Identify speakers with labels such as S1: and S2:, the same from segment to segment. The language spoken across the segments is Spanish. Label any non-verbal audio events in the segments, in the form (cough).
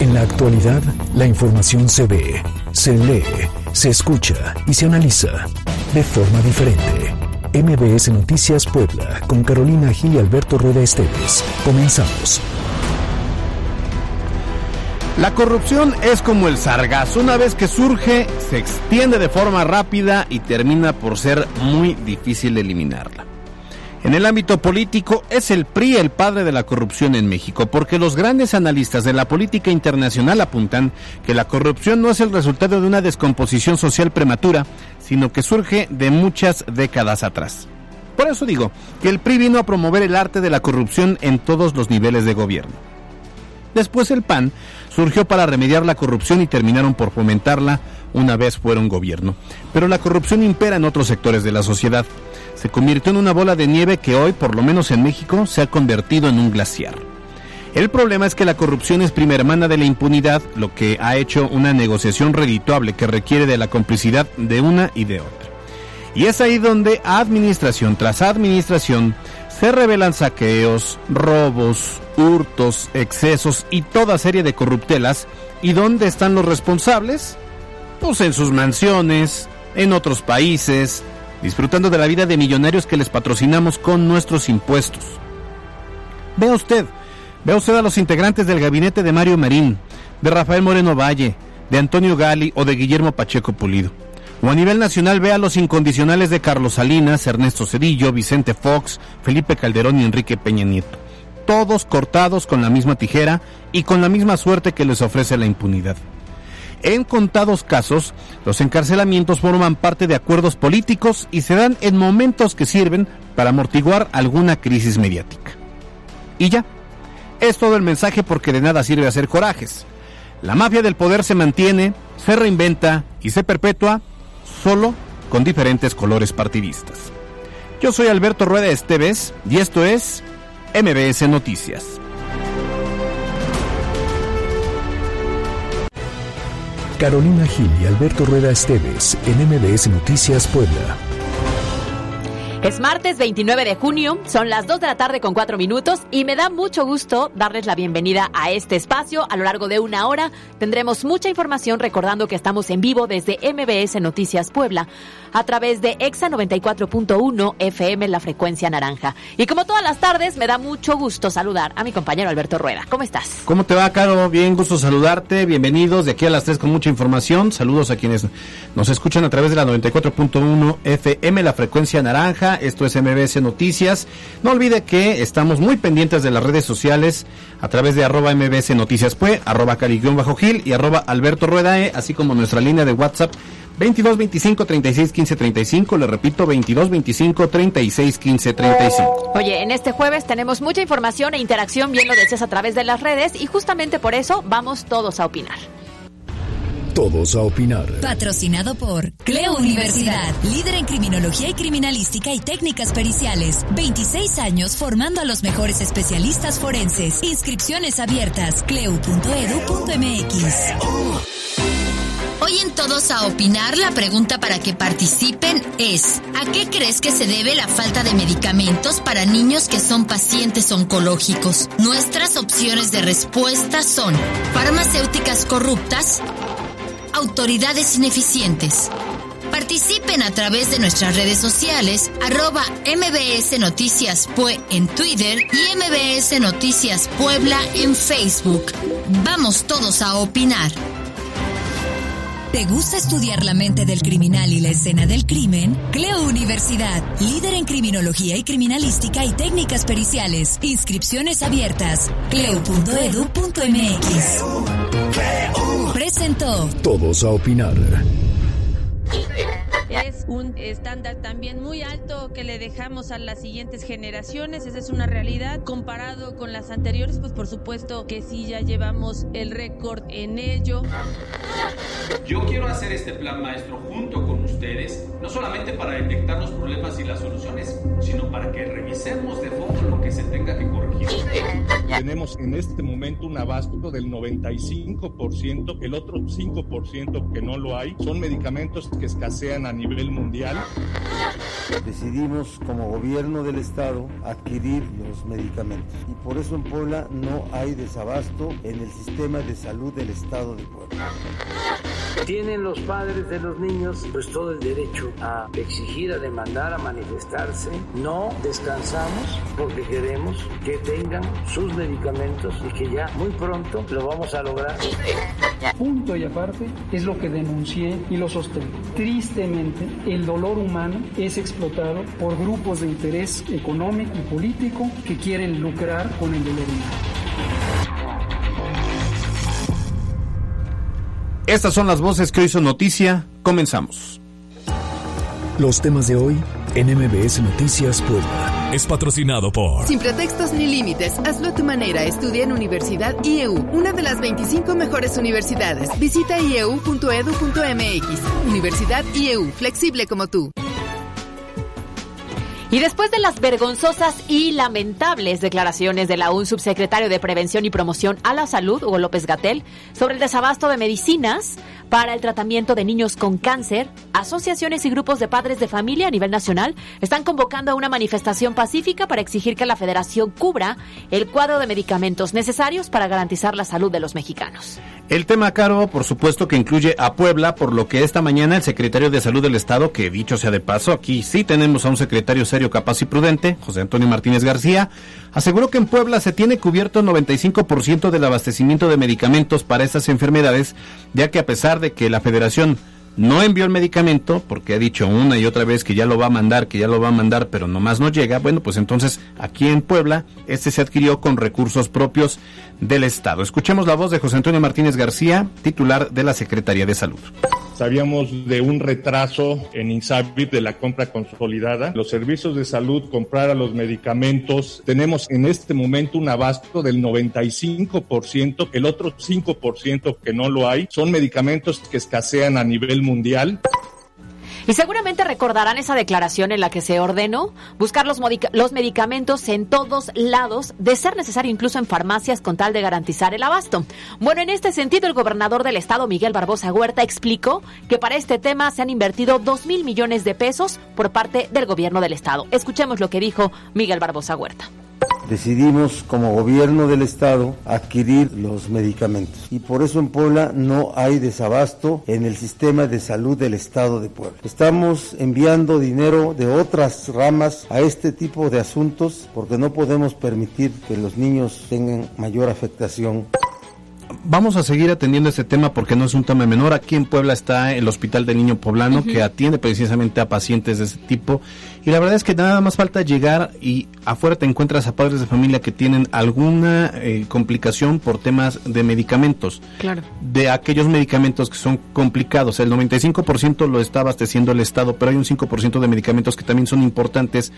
S1: En la actualidad, la información se ve, se lee, se escucha y se analiza de forma diferente. MBS Noticias Puebla, con Carolina Gil y Alberto Rueda Esteves. Comenzamos.
S2: La corrupción es como el sargazo. Una vez que surge, se extiende de forma rápida y termina por ser muy difícil eliminarla. En el ámbito político es el PRI el padre de la corrupción en México, porque los grandes analistas de la política internacional apuntan que la corrupción no es el resultado de una descomposición social prematura, sino que surge de muchas décadas atrás. Por eso digo que el PRI vino a promover el arte de la corrupción en todos los niveles de gobierno. Después el PAN surgió para remediar la corrupción y terminaron por fomentarla una vez fueron gobierno. Pero la corrupción impera en otros sectores de la sociedad se convirtió en una bola de nieve que hoy, por lo menos en México, se ha convertido en un glaciar. El problema es que la corrupción es prima hermana de la impunidad, lo que ha hecho una negociación redituable que requiere de la complicidad de una y de otra. Y es ahí donde administración tras administración se revelan saqueos, robos, hurtos, excesos y toda serie de corruptelas. ¿Y dónde están los responsables? Pues en sus mansiones, en otros países, disfrutando de la vida de millonarios que les patrocinamos con nuestros impuestos. Vea usted, vea usted a los integrantes del gabinete de Mario Marín, de Rafael Moreno Valle, de Antonio Gali o de Guillermo Pacheco Pulido. O a nivel nacional vea a los incondicionales de Carlos Salinas, Ernesto Cedillo, Vicente Fox, Felipe Calderón y Enrique Peña Nieto. Todos cortados con la misma tijera y con la misma suerte que les ofrece la impunidad. En contados casos, los encarcelamientos forman parte de acuerdos políticos y se dan en momentos que sirven para amortiguar alguna crisis mediática. Y ya, es todo el mensaje porque de nada sirve hacer corajes. La mafia del poder se mantiene, se reinventa y se perpetúa solo con diferentes colores partidistas. Yo soy Alberto Rueda Esteves y esto es MBS Noticias.
S1: Carolina Gil y Alberto Rueda Esteves en MBS Noticias Puebla.
S3: Es martes 29 de junio, son las 2 de la tarde con 4 minutos y me da mucho gusto darles la bienvenida a este espacio. A lo largo de una hora tendremos mucha información recordando que estamos en vivo desde MBS Noticias Puebla a través de EXA 94.1 FM La Frecuencia Naranja. Y como todas las tardes, me da mucho gusto saludar a mi compañero Alberto Rueda. ¿Cómo estás?
S2: ¿Cómo te va, Caro? Bien, gusto saludarte. Bienvenidos de aquí a las 3 con mucha información. Saludos a quienes nos escuchan a través de la 94.1 FM La Frecuencia Naranja. Esto es MBS Noticias. No olvide que estamos muy pendientes de las redes sociales a través de arroba MBS Noticias Pue, arroba bajo Gil y arroba Alberto Ruedae, así como nuestra línea de WhatsApp 22 25 36 15 35. Le repito, 22 25 36 15 35.
S3: Oye, en este jueves tenemos mucha información e interacción, bien lo decías a través de las redes, y justamente por eso vamos todos a opinar.
S1: Todos a opinar.
S4: Patrocinado por Cleo Universidad, líder en criminología y criminalística y técnicas periciales. 26 años formando a los mejores especialistas forenses. Inscripciones abiertas. cleu.edu.mx. Hoy en Todos a Opinar, la pregunta para que participen es, ¿a qué crees que se debe la falta de medicamentos para niños que son pacientes oncológicos? Nuestras opciones de respuesta son farmacéuticas corruptas, autoridades ineficientes. Participen a través de nuestras redes sociales, arroba MBS Noticias Pue en Twitter y MBS Noticias Puebla en Facebook. Vamos todos a opinar. ¿Te gusta estudiar la mente del criminal y la escena del crimen? Cleo Universidad, líder en criminología y criminalística y técnicas periciales. Inscripciones abiertas. cleo.edu.mx. Presentó.
S1: Todos a opinar.
S5: Es un estándar también muy alto que le dejamos a las siguientes generaciones. Esa es una realidad. Comparado con las anteriores, pues por supuesto que sí ya llevamos el récord en ello.
S6: Yo quiero hacer este plan maestro junto con ustedes, no solamente para detectar los problemas y las soluciones, sino para que revisemos de fondo lo que se tenga que corregir.
S7: Tenemos en este momento un abasto del 95%, el otro 5% que no lo hay son medicamentos que escasean a nivel mundial.
S8: Decidimos como gobierno del estado adquirir los medicamentos y por eso en Puebla no hay desabasto en el sistema de salud del estado de Puebla.
S9: Tienen los padres de los niños pues todo el derecho a exigir, a demandar, a manifestarse. No descansamos porque queremos que tengan sus medicamentos y que ya muy pronto lo vamos a lograr.
S10: Punto y aparte es lo que denuncié y lo sostengo. Tristemente, el dolor humano es explotado por grupos de interés económico y político que quieren lucrar con el dolor humano.
S2: Estas son las voces que hoy son noticia. Comenzamos.
S1: Los temas de hoy en MBS Noticias Puebla.
S11: Es patrocinado por...
S12: Sin pretextos ni límites, hazlo a tu manera. Estudia en Universidad IEU, una de las 25 mejores universidades. Visita ieu.edu.mx. Universidad IEU, flexible como tú.
S3: Y después de las vergonzosas y lamentables declaraciones de la UN subsecretario de Prevención y Promoción a la Salud, Hugo López Gatel, sobre el desabasto de medicinas para el tratamiento de niños con cáncer, asociaciones y grupos de padres de familia a nivel nacional están convocando a una manifestación pacífica para exigir que la federación cubra el cuadro de medicamentos necesarios para garantizar la salud de los mexicanos.
S2: El tema caro, por supuesto, que incluye a Puebla, por lo que esta mañana el secretario de Salud del Estado, que dicho sea de paso, aquí sí tenemos a un secretario serio, capaz y prudente, José Antonio Martínez García, aseguró que en Puebla se tiene cubierto el 95% del abastecimiento de medicamentos para estas enfermedades, ya que a pesar de que la federación no envió el medicamento, porque ha dicho una y otra vez que ya lo va a mandar, que ya lo va a mandar, pero nomás no llega, bueno, pues entonces aquí en Puebla, este se adquirió con recursos propios del Estado. Escuchemos la voz de José Antonio Martínez García, titular de la Secretaría de Salud.
S7: Sabíamos de un retraso en Insabit de la compra consolidada. Los servicios de salud comprar los medicamentos. Tenemos en este momento un abasto del 95%. El otro 5% que no lo hay son medicamentos que escasean a nivel mundial.
S3: Y seguramente recordarán esa declaración en la que se ordenó buscar los, medicamentos en todos lados, de ser necesario incluso en farmacias con tal de garantizar el abasto. Bueno, en este sentido, el gobernador del estado, Miguel Barbosa Huerta, explicó que para este tema se han invertido 2 mil millones de pesos por parte del gobierno del estado. Escuchemos lo que dijo Miguel Barbosa Huerta
S8: decidimos como gobierno del estado adquirir los medicamentos y por eso en Puebla no hay desabasto en el sistema de salud del estado de Puebla. Estamos enviando dinero de otras ramas a este tipo de asuntos porque no podemos permitir que los niños tengan mayor afectación
S2: vamos a seguir atendiendo este tema porque no es un tema menor. Aquí en Puebla está el Hospital del Niño Poblano que atiende precisamente a pacientes de ese tipo. Y la verdad es que nada más falta llegar y afuera te encuentras a padres de familia que tienen alguna eh, complicación por temas de medicamentos.
S3: Claro.
S2: De aquellos medicamentos que son complicados. El 95% lo está abasteciendo el Estado, pero hay un 5% de medicamentos que también son importantes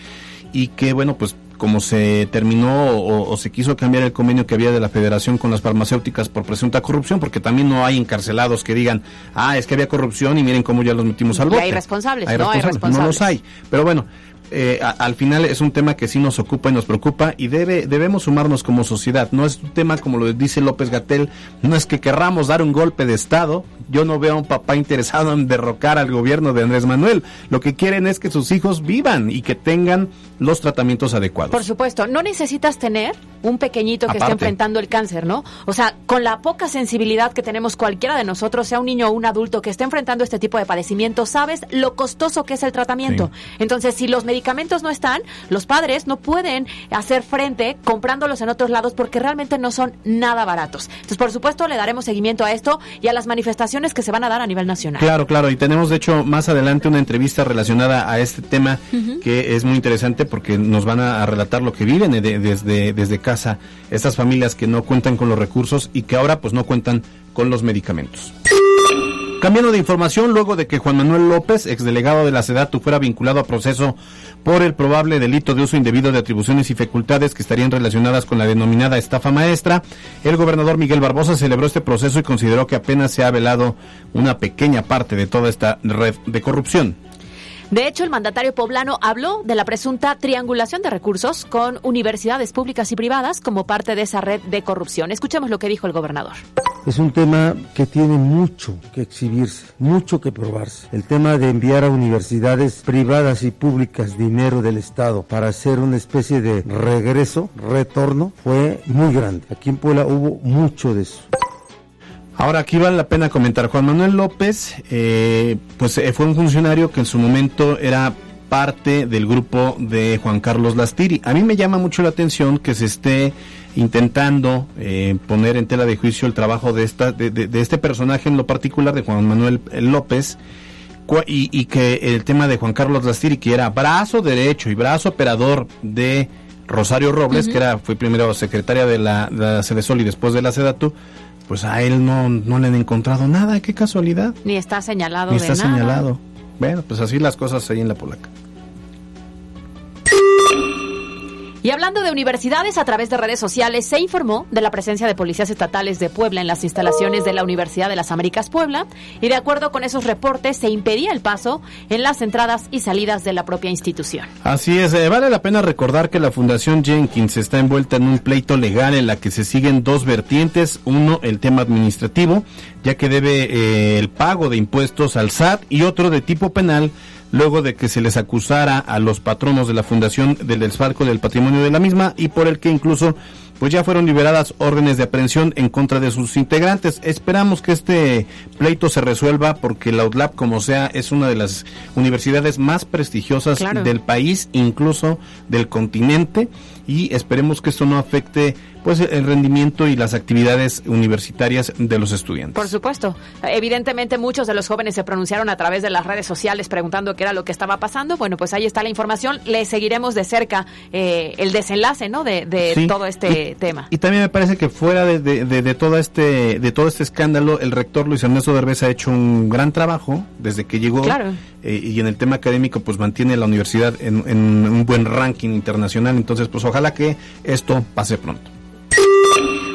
S2: y que, bueno, pues como se terminó o, se quiso cambiar el convenio que había de la federación con las farmacéuticas por presunta corrupción, porque también no hay encarcelados que digan, ah, es que había corrupción y miren cómo ya los metimos al bote.
S3: Hay responsables, no hay responsables.
S2: No los hay. Pero bueno, eh, al final es un tema que sí nos ocupa y nos preocupa y debe debemos sumarnos como sociedad. No es un tema como lo dice López Gatel, no es que querramos dar un golpe de Estado. Yo no veo a un papá interesado en derrocar al gobierno de Andrés Manuel. Lo que quieren es que sus hijos vivan y que tengan los tratamientos adecuados.
S3: Por supuesto, no necesitas tener un pequeñito que esté enfrentando el cáncer, ¿no? O sea, con la poca sensibilidad que tenemos cualquiera de nosotros, sea un niño o un adulto que esté enfrentando este tipo de padecimiento, sabes lo costoso que es el tratamiento. Entonces, si los medicamentos no están, los padres no pueden hacer frente comprándolos en otros lados porque realmente no son nada baratos. Entonces, por supuesto, le daremos seguimiento a esto y a las manifestaciones que se van a dar a nivel nacional.
S2: Claro, claro, y tenemos de hecho más adelante una entrevista relacionada a este tema que es muy interesante porque nos van a, relatar lo que viven desde, desde casa estas familias que no cuentan con los recursos y que ahora pues no cuentan con los medicamentos. Cambiando de información, luego de que Juan Manuel López, exdelegado de la SEDATU, fuera vinculado a proceso por el probable delito de uso indebido de atribuciones y facultades que estarían relacionadas con la denominada estafa maestra, el gobernador Miguel Barbosa celebró este proceso y consideró que apenas se ha velado una pequeña parte de toda esta red de corrupción.
S3: De hecho, el mandatario poblano habló de la presunta triangulación de recursos con universidades públicas y privadas como parte de esa red de corrupción. Escuchemos lo que dijo el gobernador.
S8: Es un tema que tiene mucho que exhibirse, mucho que probarse. El tema de enviar a universidades privadas y públicas dinero del Estado para hacer una especie de regreso, retorno, fue muy grande. Aquí en Puebla hubo mucho de eso.
S2: Ahora aquí vale la pena comentar, Juan Manuel López, eh, pues eh, fue un funcionario que en su momento era parte del grupo de Juan Carlos Lastiri. A mí me llama mucho la atención que se esté intentando eh, poner en tela de juicio el trabajo de, esta, de, de, de este personaje en lo particular de Juan Manuel López y, y, que el tema de Juan Carlos Lastiri, que era brazo derecho y brazo operador de Rosario Robles, uh -huh. que era fue primero secretaria de la, de la Cedesol y después de la Sedatu, pues a él no, no le han encontrado nada, qué casualidad.
S3: Ni está señalado
S2: Ni
S3: de
S2: está
S3: nada.
S2: señalado. Bueno, pues así las cosas ahí en la polaca.
S3: Y hablando de universidades, a través de redes sociales se informó de la presencia de policías estatales de Puebla en las instalaciones de la Universidad de las Américas Puebla y de acuerdo con esos reportes se impedía el paso en las entradas y salidas de la propia institución.
S2: Así es, eh, vale la pena recordar que la Fundación Jenkins está envuelta en un pleito legal en la que se siguen dos vertientes, uno el tema administrativo, ya que debe eh, el pago de impuestos al SAT y otro de tipo penal luego de que se les acusara a los patronos de la fundación del desfalco del patrimonio de la misma y por el que incluso pues ya fueron liberadas órdenes de aprehensión en contra de sus integrantes. Esperamos que este pleito se resuelva porque la UDLAP, como sea, es una de las universidades más prestigiosas claro. del país, incluso del continente, y esperemos que esto no afecte pues el rendimiento y las actividades universitarias de los estudiantes.
S3: Por supuesto. Evidentemente muchos de los jóvenes se pronunciaron a través de las redes sociales preguntando qué era lo que estaba pasando. Bueno, pues ahí está la información. Le seguiremos de cerca eh, el desenlace, ¿no? De, de sí. todo este
S2: y,
S3: tema.
S2: Y también me parece que fuera de, de, de, de, todo este de todo este escándalo, el rector Luis Ernesto Derbez ha hecho un gran trabajo desde que llegó.
S3: Claro.
S2: Eh, y en el tema académico, pues mantiene la universidad en, en un buen ranking internacional. Entonces, pues ojalá que esto pase pronto.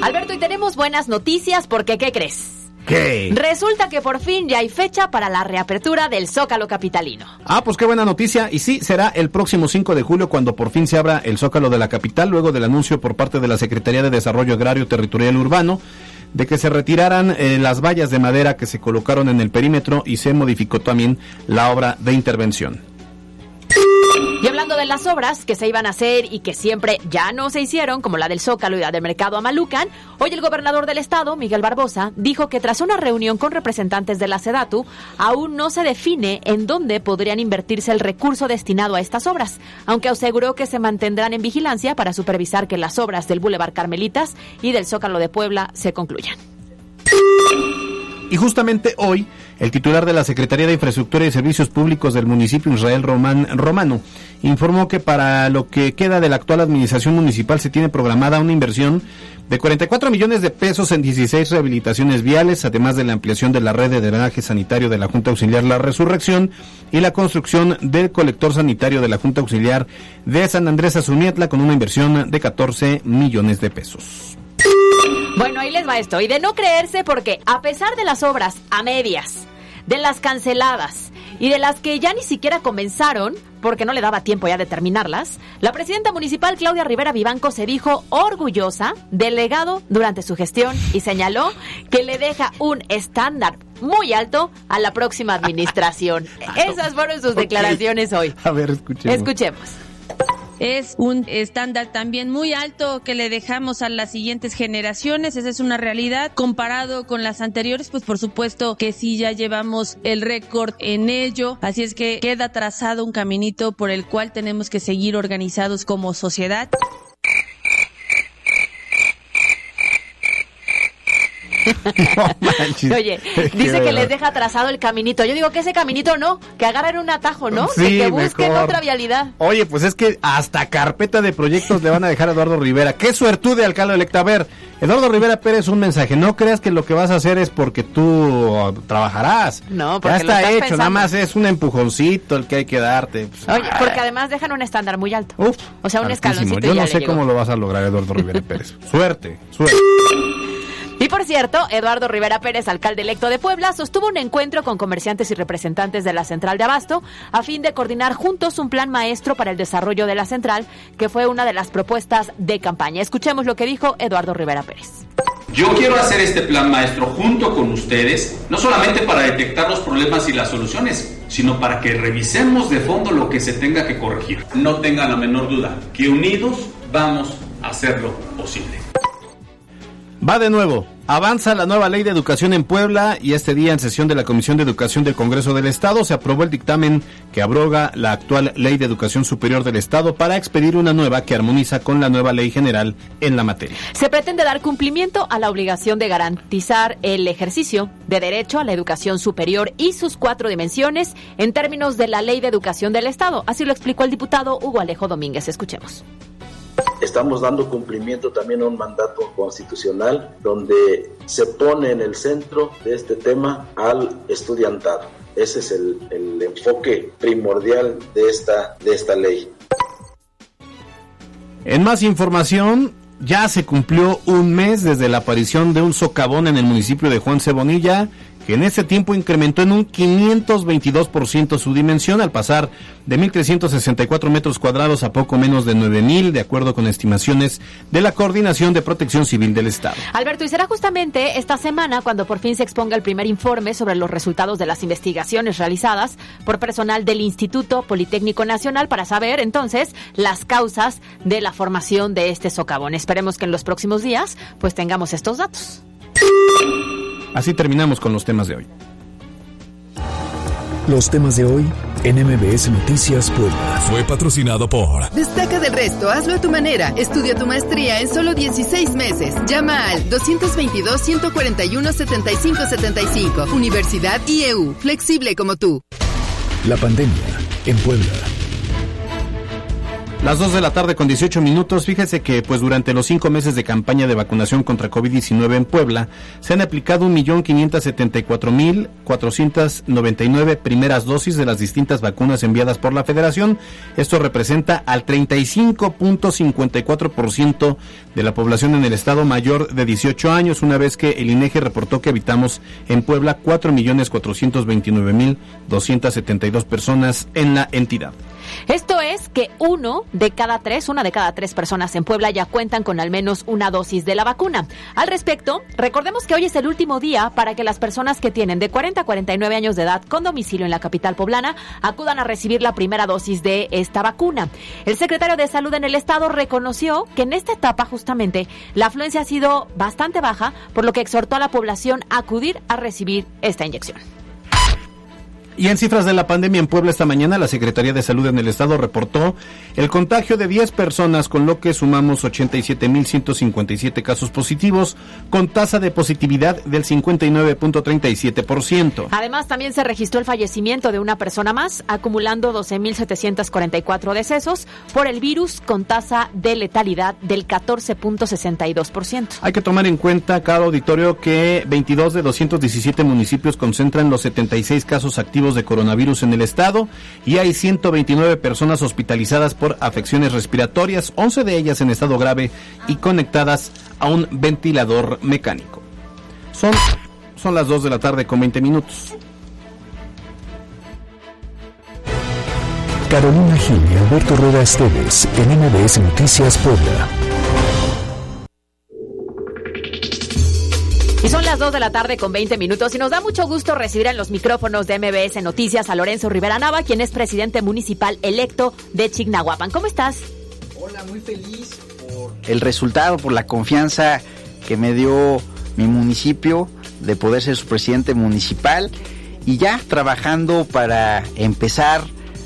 S3: Alberto, y tenemos buenas noticias porque ¿qué crees?
S2: ¿Qué?
S3: Resulta que por fin ya hay fecha para la reapertura del Zócalo Capitalino.
S2: Ah, pues qué buena noticia. Y sí, será el próximo 5 de julio cuando por fin se abra el Zócalo de la capital, luego del anuncio por parte de la Secretaría de Desarrollo Agrario, Territorial Urbano de que se retiraran eh, las vallas de madera que se colocaron en el perímetro y se modificó también la obra de intervención.
S3: Y hablando de las obras que se iban a hacer y que siempre ya no se hicieron, como la del Zócalo y la del Mercado Amalucan, hoy el gobernador del estado, Miguel Barbosa, dijo que tras una reunión con representantes de la SEDATU, aún no se define en dónde podrían invertirse el recurso destinado a estas obras, aunque aseguró que se mantendrán en vigilancia para supervisar que las obras del Boulevard Carmelitas y del Zócalo de Puebla se concluyan.
S2: Y justamente hoy, el titular de la Secretaría de Infraestructura y Servicios Públicos del municipio Israel Román, Romano informó que para lo que queda de la actual administración municipal se tiene programada una inversión de 44 millones de pesos en 16 rehabilitaciones viales, además de la ampliación de la red de drenaje sanitario de la Junta Auxiliar La Resurrección y la construcción del colector sanitario de la Junta Auxiliar de San Andrés Azumiatla con una inversión de 14 millones de pesos.
S3: Bueno, ahí les va esto. Y de no creerse porque a pesar de las obras a medias, de las canceladas y de las que ya ni siquiera comenzaron, porque no le daba tiempo ya de terminarlas, la presidenta municipal Claudia Rivera Vivanco se dijo orgullosa del legado durante su gestión y señaló que le deja un estándar muy alto a la próxima administración. (laughs) Esas fueron sus declaraciones hoy.
S2: A ver, escuchemos.
S3: Escuchemos
S5: es un estándar también muy alto que le dejamos a las siguientes generaciones. Esa es una realidad. Comparado con las anteriores, pues por supuesto que sí ya llevamos el récord en ello. Así es que queda trazado un caminito por el cual tenemos que seguir organizados como sociedad.
S2: No manches.
S3: Oye, dice que les deja trazado el caminito. Yo digo que ese caminito no, que agarren un atajo, ¿no?
S2: Sí,
S3: que busquen
S2: mejor.
S3: otra vialidad.
S2: Oye, pues es que hasta carpeta de proyectos le van a dejar a Eduardo Rivera. Qué suertude, alcalde electa. A ver, Eduardo Rivera Pérez, un mensaje. No creas que lo que vas a hacer es porque tú trabajarás.
S3: No, porque
S2: ya está hecho.
S3: pensando.
S2: Nada más es un empujoncito el que hay que darte. Pues,
S3: Oye, porque además dejan un estándar muy alto.
S2: Uf,
S3: o sea, un
S2: altísimo.
S3: escaloncito.
S2: Yo no sé
S3: llegó.
S2: cómo lo vas a lograr, Eduardo Rivera Pérez. Suerte, suerte.
S3: Y por cierto, Eduardo Rivera Pérez, alcalde electo de Puebla, sostuvo un encuentro con comerciantes y representantes de la central de Abasto a fin de coordinar juntos un plan maestro para el desarrollo de la central, que fue una de las propuestas de campaña. Escuchemos lo que dijo Eduardo Rivera Pérez.
S6: Yo quiero hacer este plan maestro junto con ustedes, no solamente para detectar los problemas y las soluciones, sino para que revisemos de fondo lo que se tenga que corregir. No tengan la menor duda que unidos vamos a hacerlo posible.
S2: Va de nuevo. Avanza la nueva ley de educación en Puebla y este día en sesión de la Comisión de Educación del Congreso del Estado se aprobó el dictamen que abroga la actual Ley de Educación Superior del Estado para expedir una nueva que armoniza con la nueva ley general en la materia.
S3: Se pretende dar cumplimiento a la obligación de garantizar el ejercicio de derecho a la educación superior y sus cuatro dimensiones en términos de la Ley de Educación del Estado. Así lo explicó el diputado Hugo Alejo Domínguez. Escuchemos.
S11: Estamos dando cumplimiento también a un mandato constitucional donde se pone en el centro de este tema al estudiantado. Ese es el, el enfoque primordial de esta, de esta ley.
S2: En más información, ya se cumplió un mes desde la aparición de un socavón en el municipio de Juan Cebonilla que en ese tiempo incrementó en un 522% su dimensión al pasar de 1.364 metros cuadrados a poco menos de 9.000, de acuerdo con estimaciones de la Coordinación de Protección Civil del Estado.
S3: Alberto, y será justamente esta semana cuando por fin se exponga el primer informe sobre los resultados de las investigaciones realizadas por personal del Instituto Politécnico Nacional para saber entonces las causas de la formación de este socavón. Esperemos que en los próximos días pues tengamos estos datos.
S2: Así terminamos con los temas de hoy.
S1: Los temas de hoy en MBS Noticias Puebla.
S13: Fue patrocinado por
S12: Destaca del resto, hazlo a tu manera. Estudia tu maestría en solo 16 meses. Llama al 222-141-7575. Universidad IEU, flexible como tú.
S1: La pandemia en Puebla.
S2: Las 2 de la tarde con 18 minutos. Fíjese que pues durante los cinco meses de campaña de vacunación contra COVID-19 en Puebla se han aplicado 1.574.499 primeras dosis de las distintas vacunas enviadas por la Federación. Esto representa al 35.54% de la población en el estado mayor de 18 años, una vez que el INEGI reportó que habitamos en Puebla 4.429.272 personas en la entidad.
S3: Esto es que uno de cada tres, una de cada tres personas en Puebla ya cuentan con al menos una dosis de la vacuna. Al respecto, recordemos que hoy es el último día para que las personas que tienen de 40 a 49 años de edad con domicilio en la capital poblana acudan a recibir la primera dosis de esta vacuna. El secretario de Salud en el estado reconoció que en esta etapa justamente la afluencia ha sido bastante baja, por lo que exhortó a la población a acudir a recibir esta inyección.
S2: Y en cifras de la pandemia en Puebla esta mañana, la Secretaría de Salud en el Estado reportó el contagio de 10 personas, con lo que sumamos 87.157 casos positivos, con tasa de positividad del 59.37%.
S3: Además, también se registró el fallecimiento de una persona más, acumulando 12.744 decesos por el virus, con tasa de letalidad del 14.62%.
S2: Hay que tomar en cuenta, cada auditorio, que 22 de 217 municipios concentran los 76 casos activos de coronavirus en el estado y hay 129 personas hospitalizadas por afecciones respiratorias, 11 de ellas en estado grave y conectadas a un ventilador mecánico. Son, son las 2 de la tarde con 20 minutos.
S1: Carolina Gil y Alberto Rueda Esteves en MBS Noticias Puebla.
S3: Y son las 2 de la tarde con 20 minutos y nos da mucho gusto recibir en los micrófonos de MBS Noticias a Lorenzo Rivera Nava, quien es presidente municipal electo de Chignahuapan. ¿Cómo estás?
S14: Hola, muy feliz por el resultado, por la confianza que me dio mi municipio de poder ser su presidente municipal y ya trabajando para empezar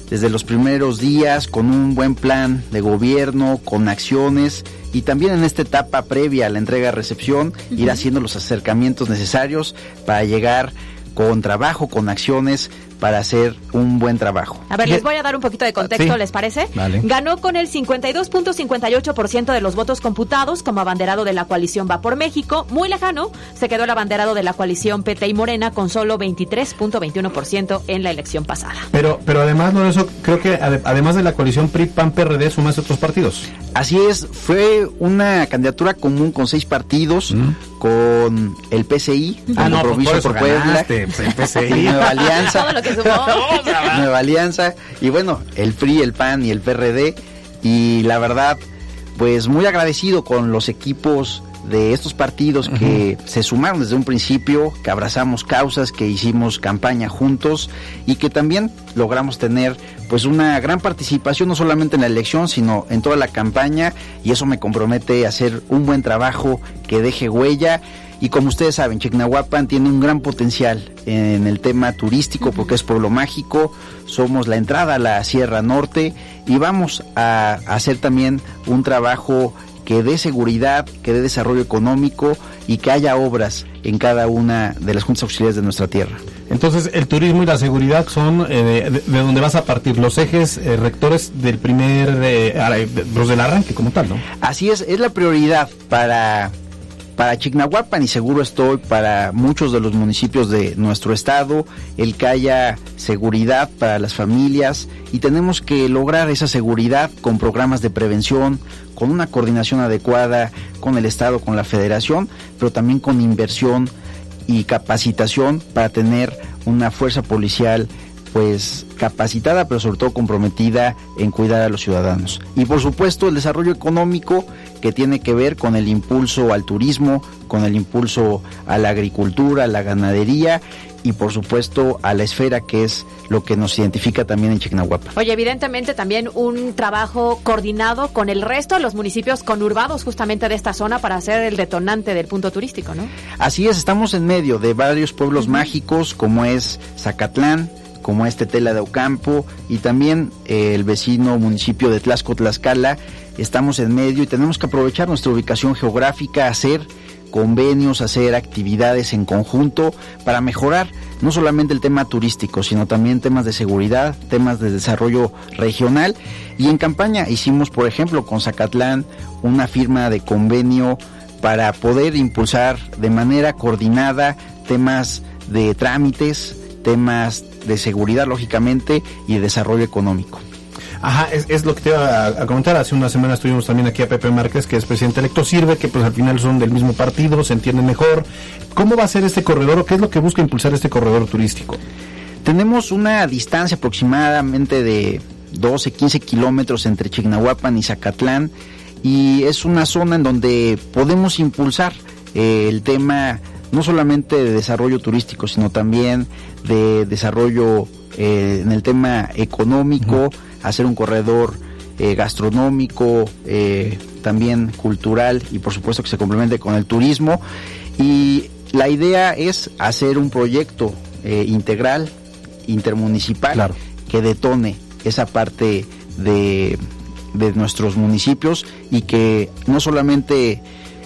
S14: desde los primeros días con un buen plan de gobierno, con acciones y también en esta etapa previa a la entrega-recepción uh -huh. ir haciendo los acercamientos necesarios para llegar con trabajo, con acciones para hacer un buen trabajo.
S3: A ver, les voy a dar un poquito de contexto,
S14: Sí.
S3: ¿les parece?
S14: Vale.
S3: Ganó con el 52.58% de los votos computados como abanderado de la coalición Va por México. Muy lejano se quedó el abanderado de la coalición PT y Morena con solo 23.21% en la elección pasada.
S2: Pero, pero además, Lorenzo, creo que ade- además de la coalición PRI-PAN-PRD, sumaste otros partidos.
S14: Así es, fue una candidatura común con seis partidos, con el PCI,
S2: Ah,
S14: el
S2: no,
S14: Compromiso
S2: por eso
S14: por Puebla,
S2: ganaste, pues, el PCI. (laughs)
S14: Nueva Alianza,
S3: Todo lo que (laughs) sumó.
S14: Nueva Alianza, y bueno, el PRI, el PAN y el PRD, y la verdad, pues muy agradecido con los equipos de estos partidos que se sumaron desde un principio, que abrazamos causas, que hicimos campaña juntos y que también logramos tener pues una gran participación no solamente en la elección, sino en toda la campaña. Y eso me compromete a hacer un buen trabajo que deje huella y como ustedes saben, Chignahuapan tiene un gran potencial en el tema turístico porque es pueblo mágico, somos la entrada a la Sierra Norte y vamos a hacer también un trabajo que dé seguridad, que dé desarrollo económico y que haya obras en cada una de las juntas auxiliares de nuestra tierra.
S2: Entonces, el turismo y la seguridad son eh, de, de- de donde vas a partir los ejes eh, rectores del primer, eh, los del arranque como tal, ¿no?
S14: Así es, es la prioridad para, para Chignahuapan y seguro estoy para muchos de los municipios de nuestro estado, el que haya seguridad para las familias y tenemos que lograr esa seguridad con programas de prevención, con una coordinación adecuada con el estado, con la federación, pero también con inversión y capacitación para tener una fuerza policial pues capacitada pero sobre todo comprometida en cuidar a los ciudadanos. Y por supuesto el desarrollo económico que tiene que ver con el impulso al turismo, con el impulso a la agricultura, a la ganadería y por supuesto a la esfera que es lo que nos identifica también en Chignahuapan.
S3: Oye, evidentemente también un trabajo coordinado con el resto de los municipios conurbados justamente de esta zona para hacer el detonante del punto turístico, ¿no?
S14: Así es, estamos en medio de varios pueblos mágicos como es Zacatlán, como es Tetela de Ocampo y también eh, el vecino municipio de Tlaxco Tlaxcala. Estamos en medio y tenemos que aprovechar nuestra ubicación geográfica, hacer convenios, hacer actividades en conjunto para mejorar no solamente el tema turístico, sino también temas de seguridad, temas de desarrollo regional. Y en campaña hicimos, por ejemplo, con Zacatlán una firma de convenio para poder impulsar de manera coordinada temas de trámites, temas de seguridad, lógicamente, y de desarrollo económico.
S2: Ajá, es, es lo que te iba a, a comentar. Hace una semana estuvimos también aquí a Pepe Márquez, que es presidente electo. Sirve que pues al final son del mismo partido, se entienden mejor. ¿Cómo va a ser este corredor o qué es lo que busca impulsar este corredor turístico?
S14: Tenemos una distancia aproximadamente de 12, 15 kilómetros entre Chignahuapan y Zacatlán y es una zona en donde podemos impulsar eh, el tema no solamente de desarrollo turístico, sino también de desarrollo eh, en el tema económico, hacer un corredor eh, gastronómico, eh, también cultural y por supuesto que se complemente con el turismo. Y la idea es hacer un proyecto eh, integral, intermunicipal, que detone esa parte de, de nuestros municipios y que no solamente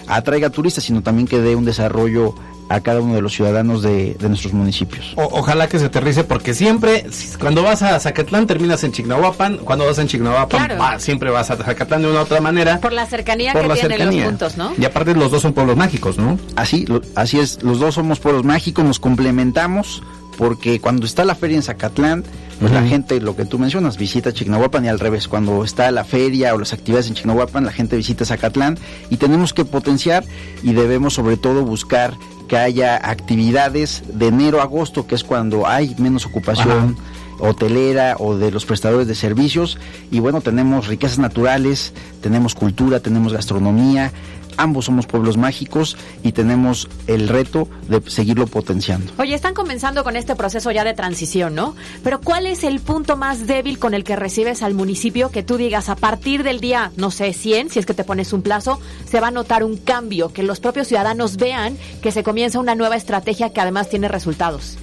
S14: atraiga turistas, sino también que dé un desarrollo a cada uno de los ciudadanos de, de nuestros municipios.
S2: O- ojalá que se aterrice, porque siempre, si- cuando vas a Zacatlán, terminas en Chignahuapan. Cuando vas en Chignahuapan,
S3: Claro.
S2: va- siempre vas a Zacatlán de una u otra manera.
S3: Por la cercanía
S2: Por
S3: que
S2: la
S3: tienen
S2: cercanía.
S3: los puntos, ¿no?
S2: Y aparte, los dos son pueblos mágicos, ¿no?
S14: Así, lo- así es, los dos somos pueblos mágicos, nos complementamos, porque cuando está la feria en Zacatlán, pues la gente, lo que tú mencionas, visita Chignahuapan y al revés, cuando está la feria o las actividades en Chignahuapan, la gente visita Zacatlán y tenemos que potenciar y debemos sobre todo buscar que haya actividades de enero a agosto, que es cuando hay menos ocupación hotelera o de los prestadores de servicios. Y bueno, tenemos riquezas naturales, tenemos cultura, tenemos gastronomía, ambos somos pueblos mágicos y tenemos el reto de seguirlo potenciando.
S3: Oye, están comenzando con este proceso ya de transición, ¿no? Pero ¿cuál es el punto más débil con el que recibes al municipio que tú digas a partir del día, no sé, 100, si es que te pones un plazo, se va a notar un cambio, que los propios ciudadanos vean que se comienza una nueva estrategia que además tiene resultados?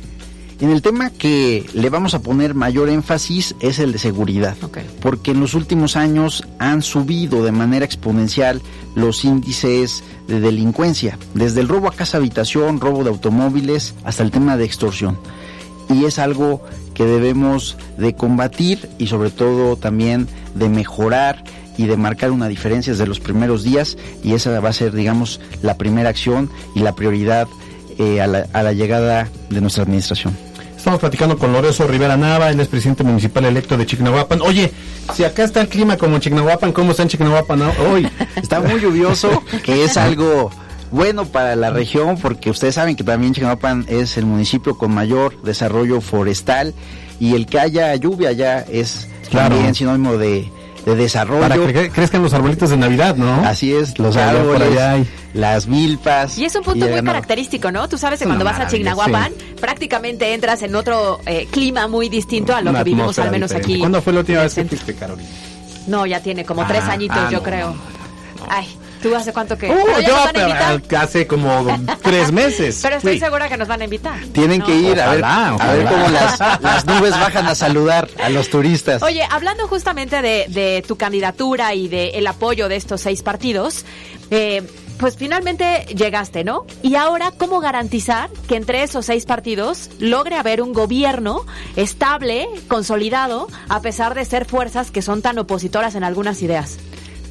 S14: En el tema que le vamos a poner mayor énfasis es el de seguridad, porque en los últimos años han subido de manera exponencial los índices de delincuencia, desde el robo a casa habitación, robo de automóviles, hasta el tema de extorsión. Y es algo que debemos de combatir y sobre todo también de mejorar y de marcar una diferencia desde los primeros días y esa va a ser, digamos, la primera acción y la prioridad eh, a, la, a la llegada de nuestra administración.
S2: Estamos platicando con Lorenzo Rivera Nava, él es presidente municipal electo de Chignahuapan. Oye, si acá está el clima como en Chignahuapan, ¿cómo está en Chignahuapan hoy?
S14: Está muy lluvioso, que es algo bueno para la región, porque ustedes saben que también Chignahuapan es el municipio con mayor desarrollo forestal y el que haya lluvia ya es
S2: Claro.
S14: también sinónimo de, de desarrollo.
S2: Para que cre- crezcan los arbolitos de Navidad, ¿no?
S14: Así es, los
S2: allá, por
S14: árboles,
S2: allá hay.
S14: las milpas.
S3: Y es un punto muy característico, ¿no? Tú sabes que cuando vas a Chignahuapan, prácticamente entras en otro eh, clima muy distinto a lo
S2: Una
S3: que vivimos al menos
S2: diferente.
S3: aquí.
S2: ¿Cuándo fue la última vez que fuiste, Carolina?
S3: No, ya tiene como tres
S2: Ah,
S3: añitos,
S2: ah,
S3: yo
S2: no,
S3: creo. Ay, ¿tú hace cuánto que...? Ya
S2: yo pero hace como tres meses.
S3: Pero estoy segura que nos van a invitar.
S14: Tienen
S3: ¿no?
S14: que ir a ver,
S2: Ojalá,
S14: a ver cómo las, las nubes bajan a saludar a los turistas.
S3: Oye, hablando justamente de, de tu candidatura y del el apoyo de estos seis partidos, eh, pues finalmente llegaste, ¿no? Y ahora, ¿cómo garantizar que entre esos seis partidos logre haber un gobierno estable, consolidado, a pesar de ser fuerzas que son tan opositoras en algunas ideas?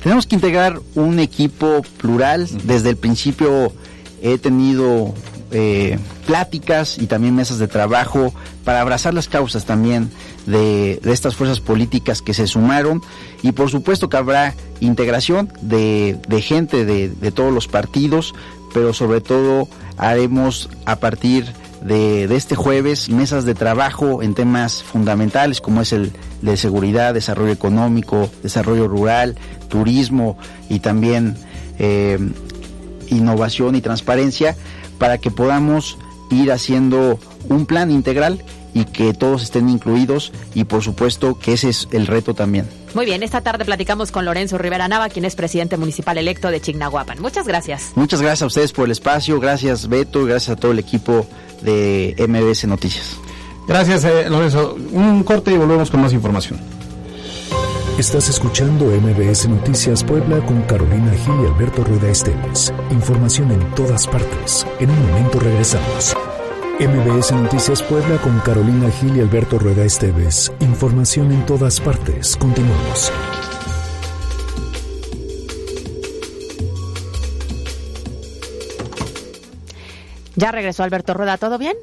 S14: Tenemos que integrar un equipo plural. Desde el principio he tenido eh, pláticas y también mesas de trabajo para abrazar las causas también de, de estas fuerzas políticas que se sumaron y por supuesto que habrá integración de, de gente de, de todos los partidos, pero sobre todo haremos a partir de, este jueves mesas de trabajo en temas fundamentales como es el de seguridad, desarrollo económico, desarrollo rural, turismo y también eh, innovación y transparencia para que podamos ir haciendo un plan integral y que todos estén incluidos y por supuesto que ese es el reto también.
S3: Muy bien, esta tarde platicamos con Lorenzo Rivera Nava, quien es presidente municipal electo de Chignahuapan. Muchas gracias.
S14: Muchas gracias a ustedes por el espacio, gracias Beto, gracias a todo el equipo de MBS Noticias.
S2: Gracias, eh, Lorenzo. Un corte y volvemos con más información.
S1: Estás escuchando MBS Noticias Puebla con Carolina Gil y Alberto Rueda Esteves. Información en todas partes. En un momento regresamos. MBS Noticias Puebla con Carolina Gil y Alberto Rueda Esteves. Información en todas partes. Continuamos.
S3: Ya regresó Alberto Rueda, ¿todo bien?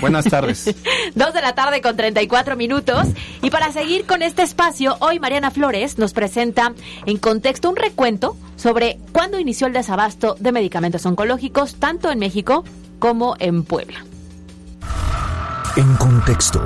S2: Buenas tardes. (laughs)
S3: Dos de la tarde con 34 minutos. Y para seguir con este espacio, hoy Mariana Flores nos presenta en contexto un recuento sobre cuándo inició el desabasto de medicamentos oncológicos, tanto en México como en Puebla.
S1: En contexto.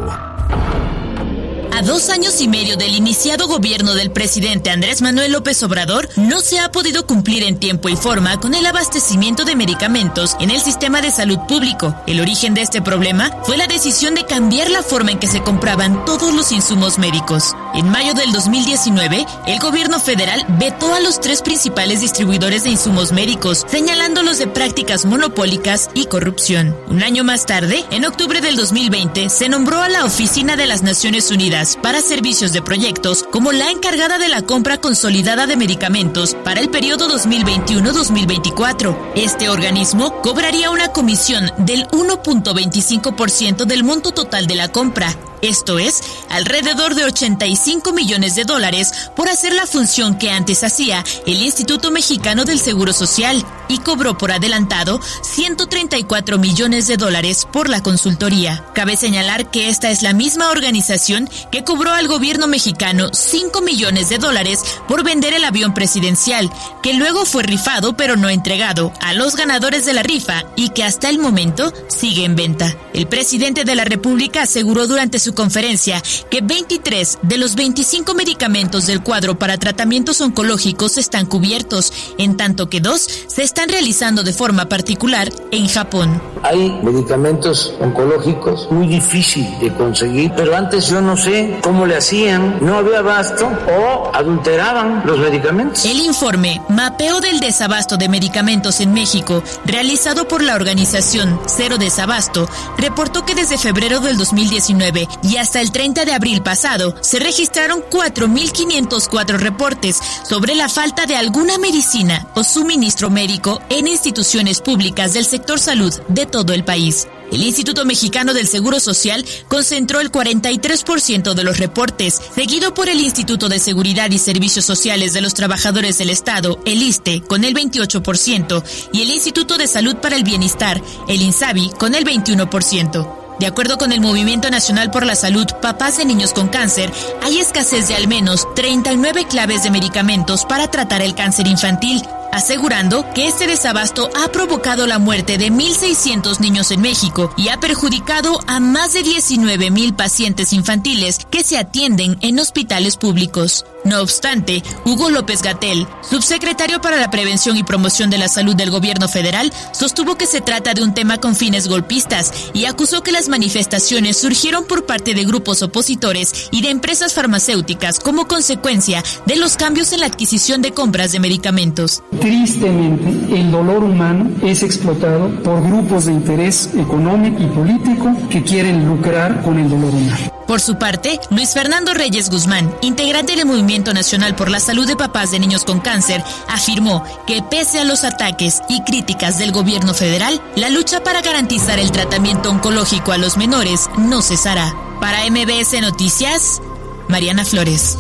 S4: A dos años y medio del iniciado gobierno del presidente Andrés Manuel López Obrador, no se ha podido cumplir en tiempo y forma con el abastecimiento de medicamentos en el sistema de salud público. El origen de este problema fue la decisión de cambiar la forma en que se compraban todos los insumos médicos. En mayo del 2019, el gobierno federal vetó a los tres principales distribuidores de insumos médicos, señalándolos de prácticas monopólicas y corrupción. Un año más tarde, en octubre del 2020, se nombró a la Oficina de las Naciones Unidas para Servicios de Proyectos como la encargada de la compra consolidada de medicamentos para el periodo 2021-2024. Este organismo cobraría una comisión del 1.25% del monto total de la compra. Esto es, alrededor de 85 millones de dólares por hacer la función que antes hacía el Instituto Mexicano del Seguro Social y cobró por adelantado 134 millones de dólares por la consultoría. Cabe señalar que esta es la misma organización que cobró al gobierno mexicano 5 millones de dólares por vender el avión presidencial, que luego fue rifado pero no entregado a los ganadores de la rifa y que hasta el momento sigue en venta. El presidente de la República aseguró durante su conferencia que 23 de los 25 medicamentos del cuadro para tratamientos oncológicos están cubiertos, en tanto que dos se están realizando de forma particular en Japón.
S9: Hay medicamentos oncológicos muy difícil de conseguir, pero antes yo no sé cómo le hacían, no había abasto o adulteraban los medicamentos.
S4: El informe Mapeo del desabasto de medicamentos en México, realizado por la organización Cero Desabasto, reportó que desde febrero del 2019 y hasta el 30 de abril pasado se registraron 4.504 reportes sobre la falta de alguna medicina o suministro médico en instituciones públicas del sector salud de todo el país.
S13: El Instituto Mexicano del Seguro Social concentró el 43% de los reportes, seguido por el Instituto de Seguridad y Servicios Sociales de los Trabajadores del Estado, el ISTE, con el 28%, y el Instituto de Salud para el Bienestar, el INSABI, con el 21%. De acuerdo con el Movimiento Nacional por la Salud, papás de niños con cáncer, hay escasez de al menos 39 claves de medicamentos para tratar el cáncer infantil, asegurando que este desabasto ha provocado la muerte de 1.600 niños en México y ha perjudicado a más de 19.000 pacientes infantiles que se atienden en hospitales públicos. No obstante, Hugo López Gatel, subsecretario para la Prevención y Promoción de la Salud del Gobierno federal, sostuvo que se trata de un tema con fines golpistas y acusó que las manifestaciones surgieron por parte de grupos opositores y de empresas farmacéuticas como consecuencia de los cambios en la adquisición de compras de medicamentos.
S10: Tristemente, el dolor humano es explotado por grupos de interés económico y político que quieren lucrar con el dolor humano.
S13: Por su parte, Luis Fernando Reyes Guzmán, integrante del Movimiento Nacional por la Salud de Papás de Niños con Cáncer, afirmó que pese a los ataques y críticas del gobierno federal, la lucha para garantizar el tratamiento oncológico a los menores no cesará. Para MBS Noticias, Mariana Flores.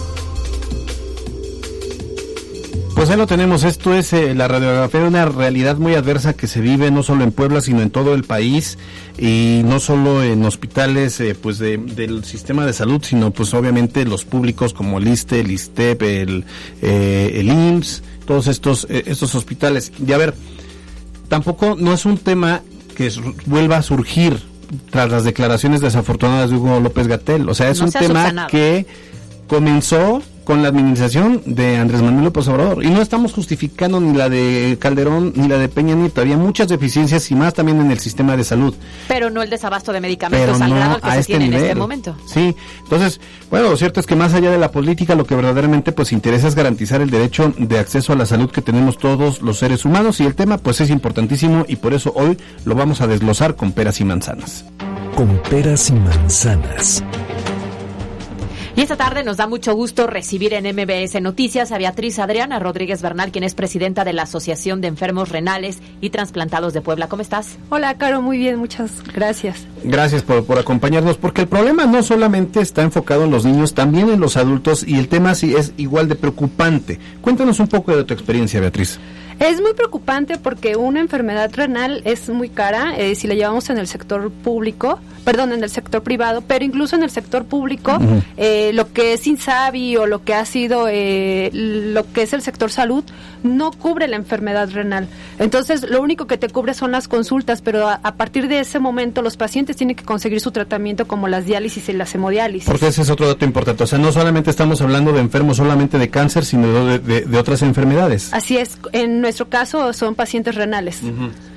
S2: Pues ahí lo tenemos, esto es eh, la radiografía de una realidad muy adversa que se vive no solo en Puebla, sino en todo el país y no solo en hospitales eh, pues de, del sistema de salud, sino pues obviamente los públicos como el ISTE, el ISTEP, el, eh, el IMSS, todos estos, estos hospitales. Y a ver, tampoco no es un tema que vuelva a surgir tras las declaraciones desafortunadas de Hugo López Gatel, o sea, es un tema que comenzó con la administración de Andrés Manuel López Obrador. Y no estamos justificando ni la de Calderón ni la de Peña Nieto. Había muchas deficiencias y más también en el sistema de salud.
S3: Pero no el desabasto de medicamentos al grado que se este tiene en este momento.
S2: Sí, entonces, bueno, lo cierto es que más allá de la política, lo que verdaderamente pues interesa es garantizar el derecho de acceso a la salud que tenemos todos los seres humanos. Y el tema pues es importantísimo y por eso hoy lo vamos a desglosar con peras y manzanas.
S1: Con peras y manzanas.
S3: Y esta tarde nos da mucho gusto recibir en MBS Noticias a Beatriz Adriana Rodríguez Bernal, quien es presidenta de la Asociación de Enfermos Renales y Transplantados de Puebla. ¿Cómo estás?
S15: Hola, Caro, muy bien, muchas gracias.
S2: Gracias por, por acompañarnos, porque el problema no solamente está enfocado en los niños, también en los adultos y el tema sí es igual de preocupante. Cuéntanos un poco de tu experiencia, Beatriz.
S15: Es muy preocupante porque una enfermedad renal es muy cara eh, si la llevamos en el sector público, perdón, en el sector privado, pero incluso en el sector público, eh, lo que es INSABI o lo que ha sido eh, lo que es el sector salud no cubre la enfermedad renal. Entonces, lo único que te cubre son las consultas, pero a, partir de ese momento los pacientes tienen que conseguir su tratamiento como las diálisis y las hemodiálisis.
S2: Porque ese es otro dato importante. O sea, no solamente estamos hablando de enfermos solamente de cáncer, sino de, de otras enfermedades.
S15: Así es. En nuestro caso son pacientes renales.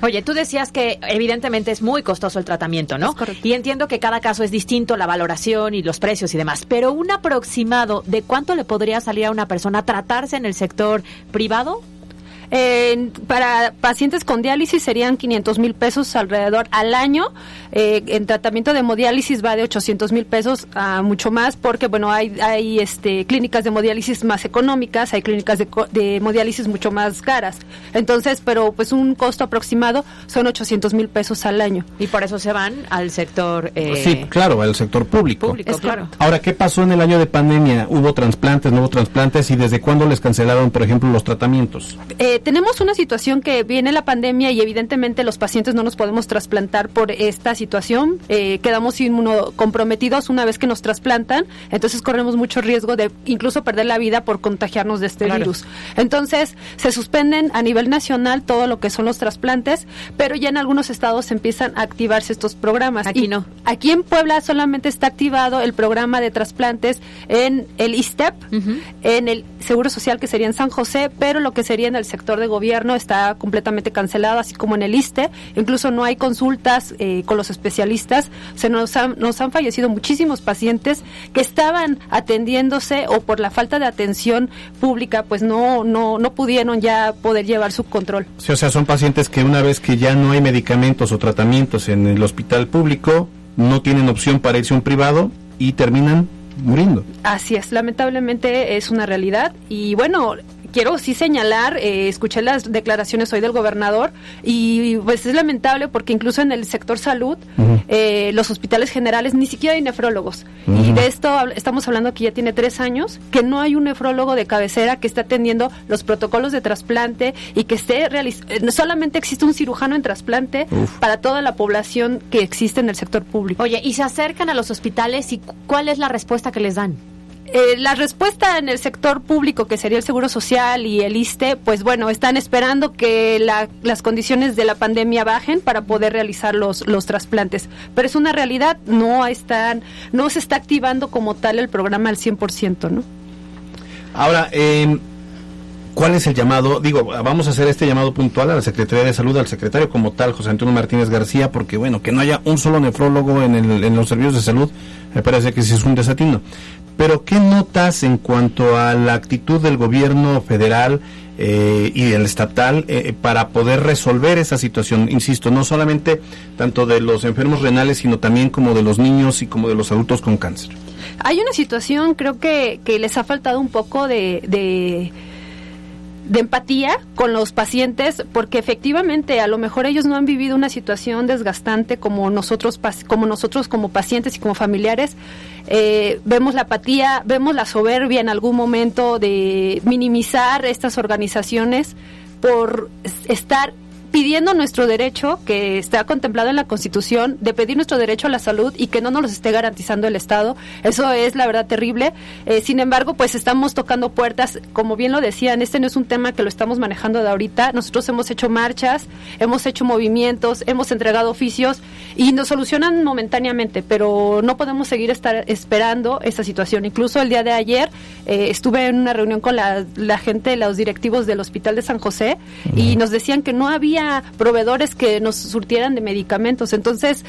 S3: Oye, tú decías que evidentemente es muy costoso el tratamiento, ¿no? Y entiendo que cada caso es distinto, la valoración y los precios y demás, pero un aproximado de cuánto le podría salir a una persona tratarse en el sector privado
S15: para pacientes con diálisis serían 500 mil pesos alrededor al año. Eh, en tratamiento de hemodiálisis va de 800 mil pesos a mucho más porque, bueno, hay, hay este, clínicas de hemodiálisis más económicas, hay clínicas de, de hemodiálisis mucho más caras. Entonces, pero pues un costo aproximado son 800 mil pesos al año.
S3: Y por eso se van al sector...
S2: Eh, sí, claro, al sector público.
S3: público claro.
S2: Ahora, ¿qué pasó en el año de pandemia? ¿Hubo trasplantes, no hubo trasplantes? ¿Y desde cuándo les cancelaron, por ejemplo, los tratamientos?
S15: Eh, tenemos una situación que viene la pandemia y evidentemente los pacientes no nos podemos trasplantar por esta situación. Eh, quedamos inmunocomprometidos una vez que nos trasplantan, entonces corremos mucho riesgo de incluso perder la vida por contagiarnos de este virus. Entonces se suspenden a nivel nacional todo lo que son los trasplantes, pero ya en algunos estados empiezan a activarse estos programas.
S3: Aquí no.
S15: Aquí en Puebla solamente está activado el programa de trasplantes en el ISTEP, en el Seguro Social que sería en San José, pero lo que sería en el sector de gobierno está completamente cancelado, así como en el ISTE. Incluso no hay consultas eh, con los especialistas. Se nos han, nos han fallecido muchísimos pacientes que estaban atendiéndose o por la falta de atención pública, pues no, no, no pudieron ya poder llevar su control.
S2: Sí, o sea, son pacientes que una vez que ya no hay medicamentos o tratamientos en el hospital público, no tienen opción para irse a un privado y terminan muriendo.
S15: Así es, lamentablemente es una realidad y bueno, quiero sí señalar, eh, escuché las declaraciones hoy del gobernador y pues es lamentable porque incluso en el sector salud, eh, los hospitales generales ni siquiera hay nefrólogos. Y de esto estamos hablando que ya tiene tres años, que no hay un nefrólogo de cabecera que esté atendiendo los protocolos de trasplante y que esté realizando, solamente existe un cirujano en trasplante para toda la población que existe en el sector público.
S3: Oye, ¿y se acercan a los hospitales y cuál es la respuesta que les dan?
S15: Eh, la respuesta en el sector público, que sería el Seguro Social y el ISTE, pues bueno, están esperando que las condiciones de la pandemia bajen para poder realizar los, los trasplantes. Pero es una realidad, no, están, no se está activando como tal el programa al 100%, ¿no?
S2: Ahora, eh, ¿Cuál es el llamado? Digo, vamos a hacer este llamado puntual a la Secretaría de Salud, al secretario como tal, José Antonio Martínez García, porque bueno, que no haya un solo nefrólogo en, el, en los servicios de salud, me parece que sí es un desatino. Pero, ¿qué notas en cuanto a la actitud del gobierno federal eh, y el estatal eh, para poder resolver esa situación? Insisto, no solamente tanto de los enfermos renales, sino también como de los niños y como de los adultos con cáncer.
S15: Hay una situación, creo que, que les ha faltado un poco de de empatía con los pacientes porque efectivamente a lo mejor ellos no han vivido una situación desgastante como nosotros como nosotros como pacientes y como familiares eh, vemos la apatía vemos la soberbia en algún momento de minimizar estas organizaciones por estar pidiendo nuestro derecho, que está contemplado en la Constitución, de pedir nuestro derecho a la salud y que no nos lo esté garantizando el Estado. Eso es, la verdad, terrible. Eh, sin embargo, pues estamos tocando puertas, como bien lo decían, este no es un tema que lo estamos manejando de ahorita. Nosotros hemos hecho marchas, hemos hecho movimientos, hemos entregado oficios y nos solucionan momentáneamente, pero no podemos seguir estar esperando esa situación. Incluso el día de ayer eh, estuve en una reunión con la, gente, los directivos del Hospital de San José, y nos decían que no había proveedores que nos surtieran de medicamentos. Entonces,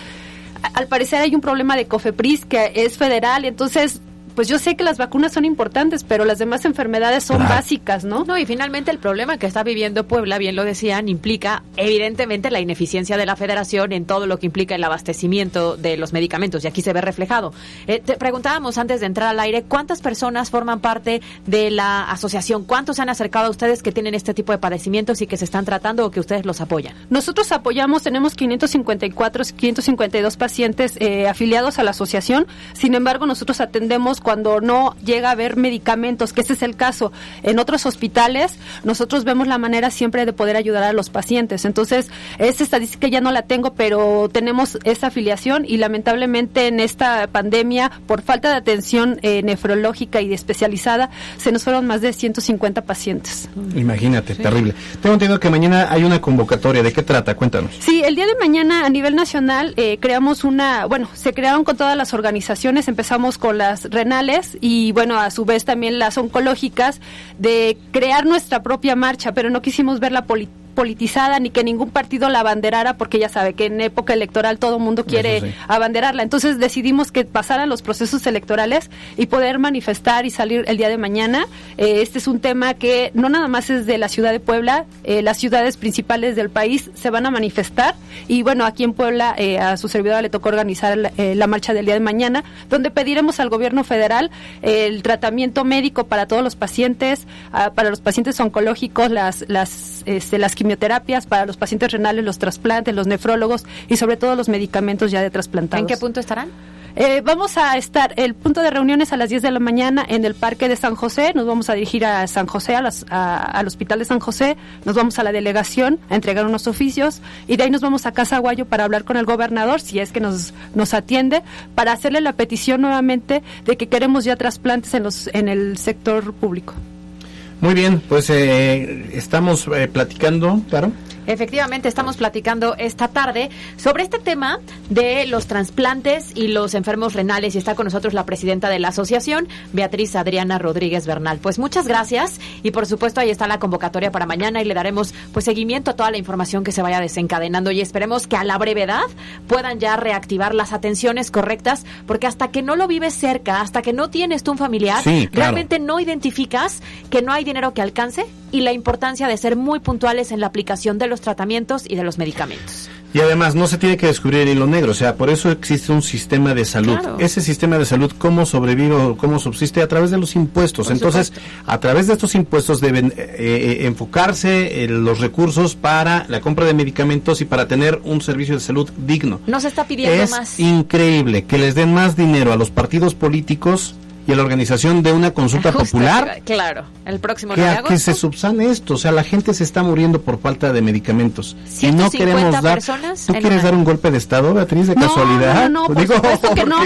S15: al parecer hay un problema de COFEPRIS que es federal, entonces pues yo sé que las vacunas son importantes, pero las demás enfermedades son básicas, ¿no?
S3: No, y finalmente el problema que está viviendo Puebla, bien lo decían, implica evidentemente la ineficiencia de la federación en todo lo que implica el abastecimiento de los medicamentos, y aquí se ve reflejado. Eh, te preguntábamos antes de entrar al aire, ¿cuántas personas forman parte de la asociación? ¿Cuántos se han acercado a ustedes que tienen este tipo de padecimientos y que se están tratando o que ustedes los apoyan?
S15: Nosotros apoyamos, tenemos 554, 552 pacientes eh, afiliados a la asociación, sin embargo nosotros atendemos cuando no llega a haber medicamentos, que ese es el caso en otros hospitales, nosotros vemos la manera siempre de poder ayudar a los pacientes. Entonces, esa estadística ya no la tengo, pero tenemos esa afiliación y lamentablemente en esta pandemia, por falta de atención eh, nefrológica y especializada, se nos fueron más de 150 pacientes.
S2: Imagínate, terrible. Tengo entendido que mañana hay una convocatoria. ¿De qué trata? Cuéntanos.
S15: Sí, el día de mañana a nivel nacional eh, creamos una, bueno, se crearon con todas las organizaciones, empezamos con las y bueno, a su vez también las oncológicas de crear nuestra propia marcha, pero no quisimos ver la política politizada ni que ningún partido la abanderara porque ya sabe que en época electoral todo el mundo quiere abanderarla. Entonces decidimos que pasaran los procesos electorales y poder manifestar y salir el día de mañana. Eh, este es un tema que no nada más es de la ciudad de Puebla, eh, las ciudades principales del país se van a manifestar y bueno, aquí en Puebla eh, a su servidora le tocó organizar la, marcha del día de mañana, donde pediremos al gobierno federal el tratamiento médico para todos los pacientes, ah, para los pacientes oncológicos, las, las, este, las quimioterapias, para los pacientes renales, los trasplantes, los nefrólogos y sobre todo los medicamentos ya de trasplantados.
S3: ¿En qué punto estarán?
S15: Eh, vamos a estar, el punto de reuniones a las 10 de la mañana en el Parque de San José, nos vamos a dirigir a San José, a las, al Hospital de San José, nos vamos a la delegación a entregar unos oficios y de ahí nos vamos a Casa Guayo para hablar con el gobernador, si es que nos, nos atiende, para hacerle la petición nuevamente de que queremos ya trasplantes en, los, en el sector público.
S2: Muy bien, pues eh, estamos eh, platicando, claro.
S3: Efectivamente, estamos platicando esta tarde sobre este tema de los trasplantes y los enfermos renales y está con nosotros la presidenta de la asociación, Beatriz Adriana Rodríguez Bernal. Pues muchas gracias y por supuesto ahí está la convocatoria para mañana y le daremos pues seguimiento a toda la información que se vaya desencadenando y esperemos que a la brevedad puedan ya reactivar las atenciones correctas porque hasta que no lo vives cerca, hasta que no tienes tú un familiar, realmente no identificas que no hay dinero que alcance y la importancia de ser muy puntuales en la aplicación de los tratamientos y de los medicamentos.
S2: Y además no se tiene que descubrir el hilo negro, o sea, por eso existe un sistema de salud.
S3: Claro.
S2: Ese sistema de salud, ¿cómo sobrevive o cómo subsiste? A través de los impuestos.
S3: Por
S2: Entonces, a través de estos impuestos deben eh, eh, enfocarse los recursos para la compra de medicamentos y para tener un servicio de salud digno.
S3: No se está pidiendo
S2: Es
S3: más.
S2: increíble que les den más dinero a los partidos políticos y a la organización de una consulta (laughs)
S3: Justo,
S2: popular
S3: Claro, el próximo
S2: que,
S3: 9 de
S2: a que se subsane esto. O sea, la gente se está muriendo por falta de medicamentos. Y no
S3: 150
S2: queremos dar.
S3: personas
S2: ¿Tú quieres
S3: una-
S2: dar un golpe de Estado, Beatriz, de
S15: No,
S2: casualidad?
S15: No, no, no, por
S2: Digo,
S15: que no.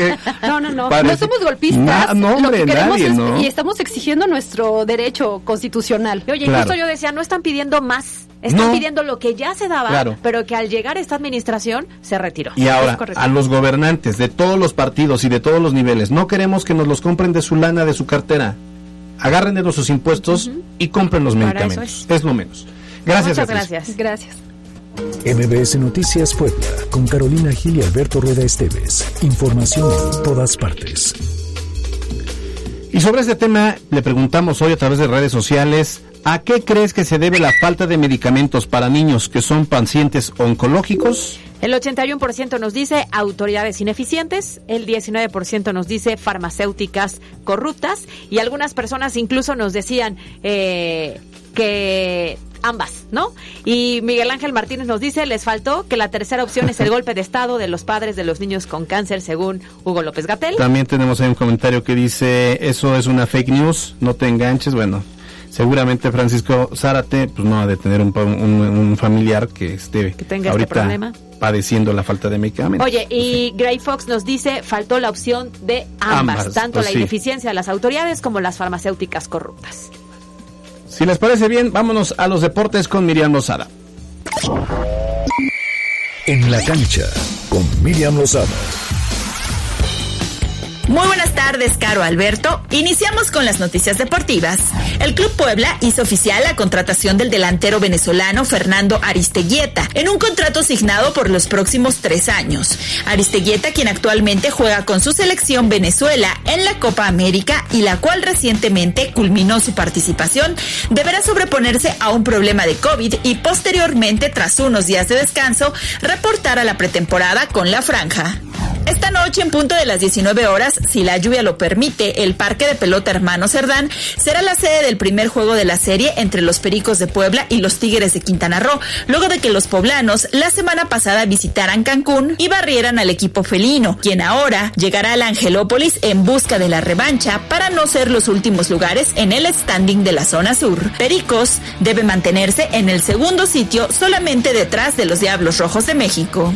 S15: No, no, no.
S2: parece-
S15: No somos golpistas.
S2: Na- no,
S15: Lo
S2: hombre,
S15: que queremos
S2: nadie,
S15: es-
S2: ¿no?
S15: Y estamos exigiendo nuestro derecho constitucional.
S3: Y Oye,
S2: Claro.
S3: justo yo decía, no están pidiendo más, están
S2: No.
S3: pidiendo lo que ya se daba,
S2: Claro.
S3: pero que al llegar esta administración se retiró.
S2: Y ahora,
S3: Es
S2: a los gobernantes de todos los partidos y de todos los niveles, no queremos que nos los compren de su lana, de su cartera. Agarren de nuestros impuestos y compren los medicamentos.
S3: eso
S2: Es. lo menos. Gracias,
S3: Muchas gracias.
S15: Gracias.
S1: MBS Noticias Puebla, con Carolina Gil y Alberto Rueda Esteves. Información en todas partes.
S2: Y sobre este tema le preguntamos hoy a través de redes sociales, ¿a qué crees que se debe la falta de medicamentos para niños que son pacientes oncológicos?
S3: El 81% nos dice autoridades ineficientes, el 19% nos dice farmacéuticas corruptas y algunas personas incluso nos decían eh, que ambas, ¿no? Y Miguel Ángel Martínez nos dice, les faltó que la tercera opción es el (laughs) golpe de Estado de los padres de los niños con cáncer, según Hugo López Gatel.
S2: También tenemos ahí un comentario que dice, eso es una fake news, no te enganches. Bueno, seguramente Francisco Zárate pues no ha de tener un, pa- un- un familiar que esté
S3: Que tenga este
S2: ahorita
S3: problema.
S2: padeciendo la falta de medicamentos.
S3: Oye, y Gray Fox nos dice, faltó la opción de ambas,
S2: Ambas,
S3: tanto
S2: pues
S3: la
S2: sí.
S3: ineficiencia de las autoridades como las farmacéuticas corruptas.
S2: Si les parece bien, vámonos a los deportes con Miriam Lozada.
S1: En la cancha, con Miriam Lozada.
S13: Muy buenas tardes, Caro Alberto. Iniciamos con las noticias deportivas. El Club Puebla hizo oficial la contratación del delantero venezolano Fernando Aristeguieta en un contrato asignado por los próximos tres años. Aristeguieta, quien actualmente juega con su selección Venezuela en la Copa América y la cual recientemente culminó su participación, deberá sobreponerse a un problema de COVID y posteriormente, tras unos días de descanso, reportar a la pretemporada con la franja. Esta noche, en punto de las 19 horas, si la lluvia lo permite, el Parque de Pelota Hermano Cerdán será la sede del primer juego de la serie entre los Pericos de Puebla y los Tigres de Quintana Roo, luego de que los poblanos la semana pasada visitaran Cancún y barrieran al equipo felino, quien ahora llegará al Angelópolis en busca de la revancha para no ser los últimos lugares en el standing de la zona sur. Pericos debe mantenerse en el segundo sitio solamente detrás de los Diablos Rojos de México.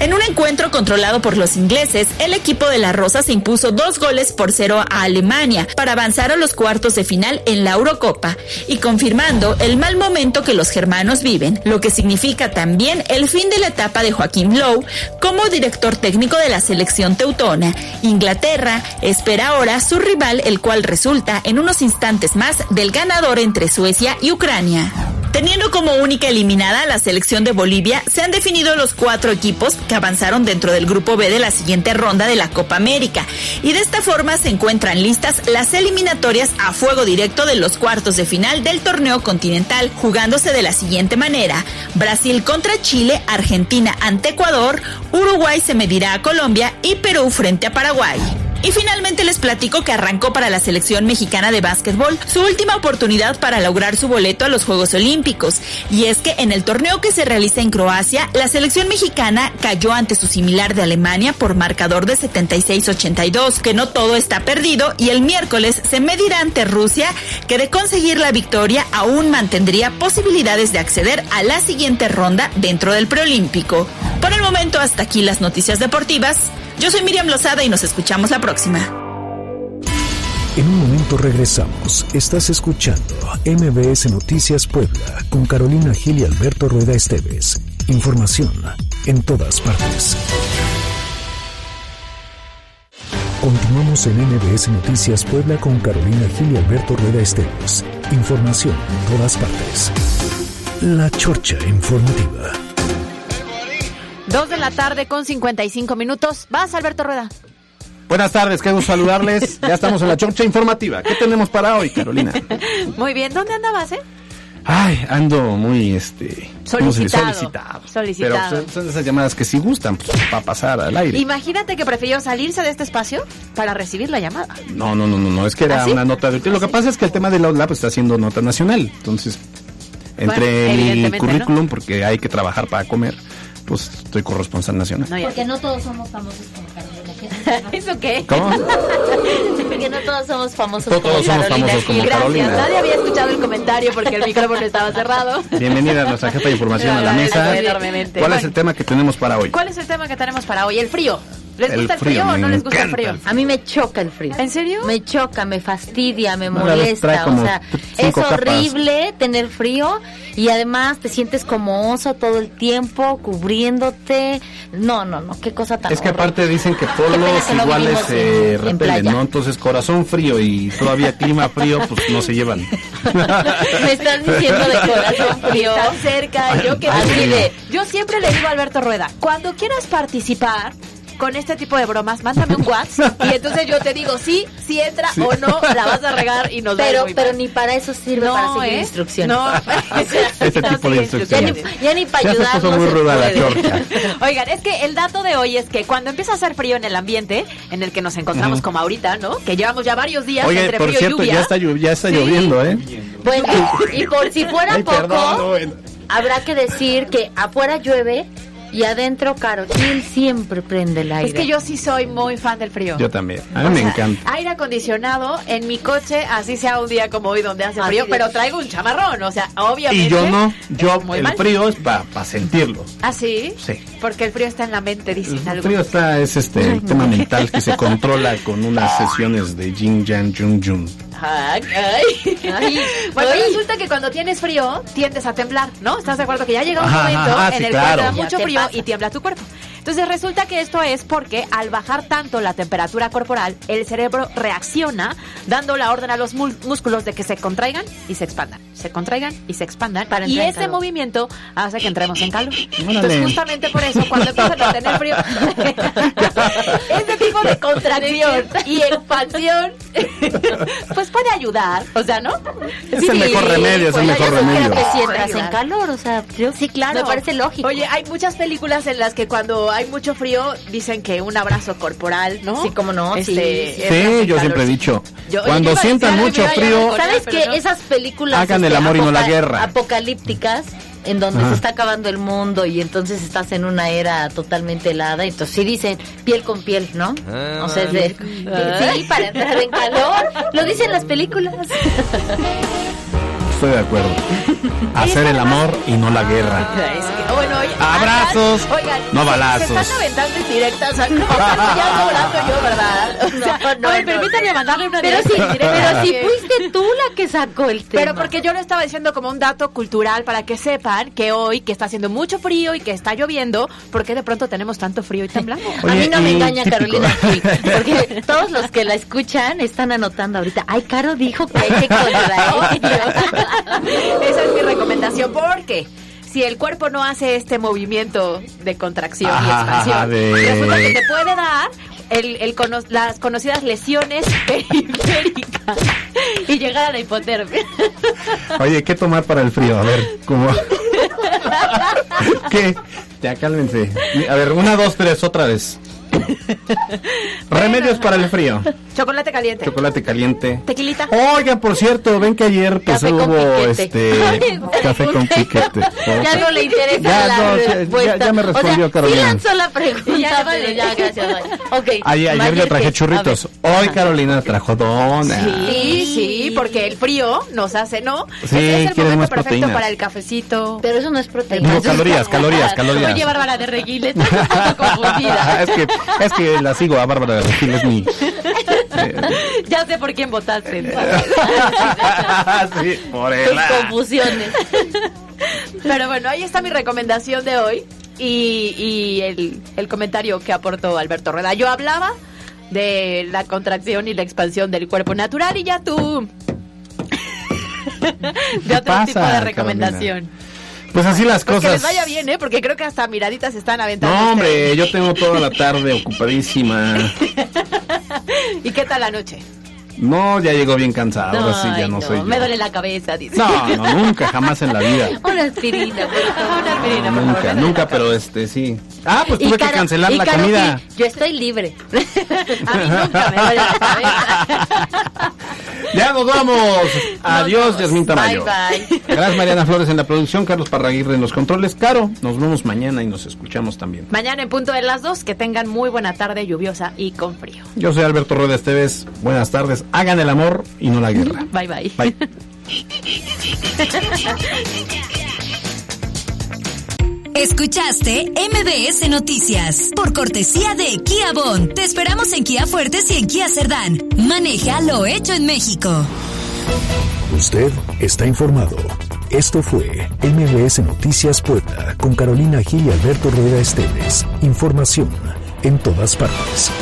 S13: En un encuentro controlado por los ingleses, el equipo de la Rosa se impuso dos goles por cero a Alemania para avanzar a los cuartos de final en la Eurocopa y confirmando el mal momento que los germanos viven, lo que significa también el fin de la etapa de Joaquín Lowe como director técnico de la selección teutona. Inglaterra espera ahora su rival, el cual resulta en unos instantes más del ganador entre Suecia y Ucrania. Teniendo como única eliminada la selección de Bolivia, se han definido los cuatro equipos que avanzaron dentro del grupo B de la siguiente ronda de la Copa América. Y de esta forma se encuentran listas las eliminatorias a fuego directo de los cuartos de final del torneo continental, jugándose de la siguiente manera. Brasil contra Chile, Argentina ante Ecuador, Uruguay se medirá a Colombia y Perú frente a Paraguay. Y finalmente les platico que arrancó para la selección mexicana de básquetbol su última oportunidad para lograr su boleto a los Juegos Olímpicos. Y es que en el torneo que se realiza en Croacia, la selección mexicana cayó ante su similar de Alemania por marcador de 76-82, que no todo está perdido y el miércoles se medirá ante Rusia, que de conseguir la victoria aún mantendría posibilidades de acceder a la siguiente ronda dentro del preolímpico. Por el momento hasta aquí las noticias deportivas. Yo soy Miriam Lozada y nos escuchamos la próxima.
S1: En un momento regresamos. Estás escuchando MBS Noticias Puebla con Carolina Gil y Alberto Rueda Esteves. Información en todas partes. Continuamos en MBS Noticias Puebla con Carolina Gil y Alberto Rueda Esteves. Información en todas partes. La Chorcha Informativa.
S3: Dos de la tarde con 55 minutos. Vas, Alberto Rueda.
S2: Buenas tardes, qué gusto saludarles. (laughs) Ya estamos en la chorcha informativa. ¿Qué tenemos para hoy, Carolina? (laughs)
S3: Muy bien, ¿dónde andabas, eh?
S2: Ay, ando muy, este...
S3: Solicitado.
S2: Solicitado.
S3: Solicitado.
S2: Pero pues, son esas llamadas que sí gustan, pues, para pasar al aire.
S3: Imagínate que prefirió salirse de este espacio para recibir la llamada.
S2: No, no, no, no, no, es que era
S3: ¿Ah, sí?
S2: una nota de... Lo que pasa es que el tema del Outla pues, está haciendo nota nacional. Entonces, entre
S3: Bueno,
S2: mi currículum, porque hay que trabajar para comer, pues estoy corresponsal nacional.
S16: Porque no todos somos famosos como Carolina. (laughs)
S3: ¿Eso qué?
S2: ¿Cómo? (laughs)
S16: Porque no todos somos famosos
S2: No
S16: como
S2: todos somos
S16: Carolina
S2: famosos como.
S3: Gracias.
S2: Carolina.
S3: Nadie había escuchado el comentario porque el micrófono estaba cerrado.
S2: Bienvenida a nuestra jefa de información a la (laughs) mesa.
S3: enormemente.
S2: ¿Cuál es el tema que tenemos para hoy?
S3: ¿Cuál es el tema que tenemos para hoy? El frío. ¿Les gusta el
S2: frío,
S3: frío, o no les gusta el frío?
S2: el
S16: A mí me choca el frío.
S3: ¿En serio?
S16: Me choca, me fastidia, me
S2: No,
S16: molesta. O sea, es
S2: capas.
S16: horrible tener frío y además te sientes como oso todo el tiempo, cubriéndote. No, no, no, qué cosa tan
S2: Es que
S16: horrible.
S2: aparte dicen que polos
S16: que
S2: iguales se
S16: en- en
S2: repelen. ¿no? Entonces corazón frío y todavía clima frío, pues no se llevan. (laughs)
S16: Me estás diciendo de corazón (laughs) frío.
S3: Tan cerca, yo que
S16: Así de-
S3: Yo siempre le digo a Alberto Rueda, cuando quieras participar con este tipo de bromas, mándame un WhatsApp y (laughs) entonces yo te digo sí, si entra o no, la vas a regar y nos va a ir
S16: Pero,
S3: muy
S16: pero
S3: mal.
S16: ni para eso sirve
S3: No,
S16: para seguir
S3: ¿eh?
S16: instrucciones.
S3: No. (laughs)
S2: Este tipo de
S16: Ya ni, ya ni para
S2: Ya se
S16: ayudarnos.
S2: puso muy
S16: se
S2: ruda la
S16: puede.
S2: chorcha. (laughs)
S3: Oigan, es que el dato de hoy es que cuando empieza a hacer frío en el ambiente en el que nos encontramos como ahorita, ¿no? Que llevamos ya varios días
S2: Oye,
S3: entre
S2: por
S3: frío y
S2: cierto,
S3: lluvia.
S2: ya está, ya está
S3: Sí.
S2: lloviendo, ¿eh?
S16: Bueno, y por si fuera
S2: Ay,
S16: poco,
S2: perdón, no,
S16: habrá que decir que afuera llueve y adentro Caro Gil siempre prende el aire.
S3: Es que yo sí soy muy fan del frío.
S2: Yo también. A mí
S3: O
S2: me
S3: sea,
S2: encanta.
S3: Aire acondicionado en mi coche, así sea un día como hoy donde hace
S16: Así
S3: frío,
S16: de-
S3: pero traigo un chamarrón, o sea, obviamente.
S2: Y yo no, yo
S3: muy
S2: el
S3: mal.
S2: frío es para sentirlo.
S3: ¿Ah, sí?
S2: Sí.
S3: Porque el frío está en la mente, dicen
S2: El frío está, es este el tema mental que se controla con unas sesiones de Jin Jan Jun Jun.
S3: Ay, (laughs) bueno,
S16: ay.
S3: resulta que cuando tienes frío, tiendes a temblar, ¿no? ¿Estás de acuerdo que ya llega un
S2: Ajá,
S3: momento
S2: ajá,
S3: en
S2: sí,
S3: el
S2: claro.
S3: te da mucho frío
S16: pasa.
S3: y tiembla tu cuerpo? Entonces resulta que esto es porque al bajar tanto la temperatura corporal, el cerebro reacciona dando la orden a los músculos de que se contraigan y se expandan, se contraigan y se expandan.
S16: Para
S3: y ese movimiento hace que entremos en calor.
S2: Órale.
S3: Entonces justamente por eso cuando empiezan a tener frío, (laughs) ese tipo de contracción y expansión, pues puede ayudar, o sea, ¿no?
S2: Es el mejor remedio, es el mejor remedio.
S16: que si entras en calor, o sea, yo,
S3: Sí, claro.
S16: me parece lógico.
S3: Oye, hay muchas películas en las que cuando hay mucho frío dicen que un abrazo corporal, ¿no?
S16: Sí, cómo no, sí, sí.
S2: yo siempre he dicho,
S3: Yo-
S2: cuando
S3: yo
S2: sientan mucho frío,
S16: ¿Sabes que
S3: no.
S16: esas películas
S2: Hagan el
S16: este,
S2: amor y no la guerra.
S16: apocalípticas en donde
S2: Ajá.
S16: se está acabando el mundo y entonces estás en una era totalmente helada, entonces sí dicen piel con piel, ¿no? o sea, es de, sí, para entrar en calor, lo dicen las películas.
S2: estoy de acuerdo. (laughs) Hacer el amor y no la guerra.
S3: Bueno, oye,
S2: Abrazos,
S3: andan- oigan,
S2: no
S3: se-
S2: balazos.
S3: Se están aventando indirectas. al- No, ya hablando yo, ¿verdad? (laughs) O sea,
S16: No, no,
S3: a ver,
S16: no,
S3: permítanme mandarle una
S16: Pero sí, pero si fuiste tú la que sacó el tema.
S3: Pero porque yo lo estaba diciendo como un dato cultural para que sepan que hoy, que está haciendo mucho frío y que está lloviendo, ¿por qué de pronto tenemos tanto frío y temblamos?
S16: a mí no me engaña
S2: típico.
S16: Carolina (laughs) porque todos los que la escuchan están anotando ahorita. Ay, Caro dijo que hay que (laughs) contraer.
S3: Esa es mi recomendación, porque si el cuerpo no hace este movimiento de contracción y expansión,
S2: de-
S3: resulta que te puede dar el, el cono- las conocidas lesiones (laughs) periféricas y llegar a la hipotermia.
S2: Oye, ¿qué tomar para el frío? A ver, ¿cómo? (laughs) ¿Qué? Ya cálmense. A ver, una, dos, tres, otra vez. (laughs) Remedios para el frío.
S3: Chocolate caliente.
S2: Chocolate caliente.
S3: Tequilita.
S2: Oigan, por cierto, ven que ayer pues
S16: Café
S2: hubo este (laughs) café con piquete. (laughs)
S16: Ya no le interesa
S2: Ya,
S16: la
S2: no, ya-
S16: respuesta.
S2: ya- ya me respondió
S16: o sea,
S2: Carolina.
S16: Sí lanzó la pregunta,
S3: Ya, vale.
S16: ya, gracias. bye. Ok.
S2: Ayer, ayer yo traje churritos. Hoy Carolina trajo dona.
S3: Sí, sí, porque el frío nos hace, ¿no?
S2: Sí,
S3: Ese es el momento
S2: más
S3: perfecto
S2: proteínas.
S3: para el cafecito.
S16: Pero eso no es proteína.
S2: No, calorías, calorías, calorías.
S3: Oye, Bárbara de Regil, estás confundida.
S2: es que es que la sigo a Bárbara de Regil, es mi (laughs)
S3: ya sé por quién votaste. (laughs)
S2: sí, por
S16: Tus confusiones.
S3: Pero bueno, ahí está mi recomendación de hoy y, y el, el comentario que aportó Alberto Rueda. Yo hablaba de la contracción y la expansión del cuerpo natural y ya tú de otro
S2: pasa,
S3: tipo de recomendación.
S2: Pues así las
S3: Pues que
S2: cosas.
S3: les vaya bien, ¿eh? Porque creo que hasta miraditas están aventando.
S2: No, hombre,
S3: ustedes.
S2: yo tengo toda la tarde ocupadísima. (laughs)
S3: ¿Y qué tal la noche?
S2: No, ya llegó bien cansado. Ya no, soy yo.
S16: Me duele la cabeza, dice.
S2: No, no, nunca, jamás en la vida. (laughs)
S16: Una aspirina, por favor, una aspirina, por
S2: Nunca,
S16: favor.
S2: nunca, pero este sí. Ah, pues tuve que cancelar la comida.
S16: sí, yo estoy libre. (laughs) A mí nunca me duele la cabeza. (laughs)
S2: Ya nos vamos. Adiós. Yasmín Tamayo.
S16: Bye, bye.
S2: Gracias, Mariana Flores en la producción, Carlos Parraguirre en los controles. Caro, nos vemos mañana y nos escuchamos también.
S3: Mañana en punto de las dos, que tengan muy buena tarde lluviosa y con frío.
S2: Yo soy Alberto Rueda Esteves. Buenas tardes. Hagan el amor y no la guerra. (laughs)
S3: Bye bye.
S2: Bye.
S4: Escuchaste MBS Noticias por cortesía de Kia Bon. Te esperamos en Kia Fuertes y en Kia Cerdán. Maneja lo hecho en México.
S1: Usted está informado. Esto fue MBS Noticias Puebla con Carolina Gil y Alberto Rueda Esteves. Información en todas partes.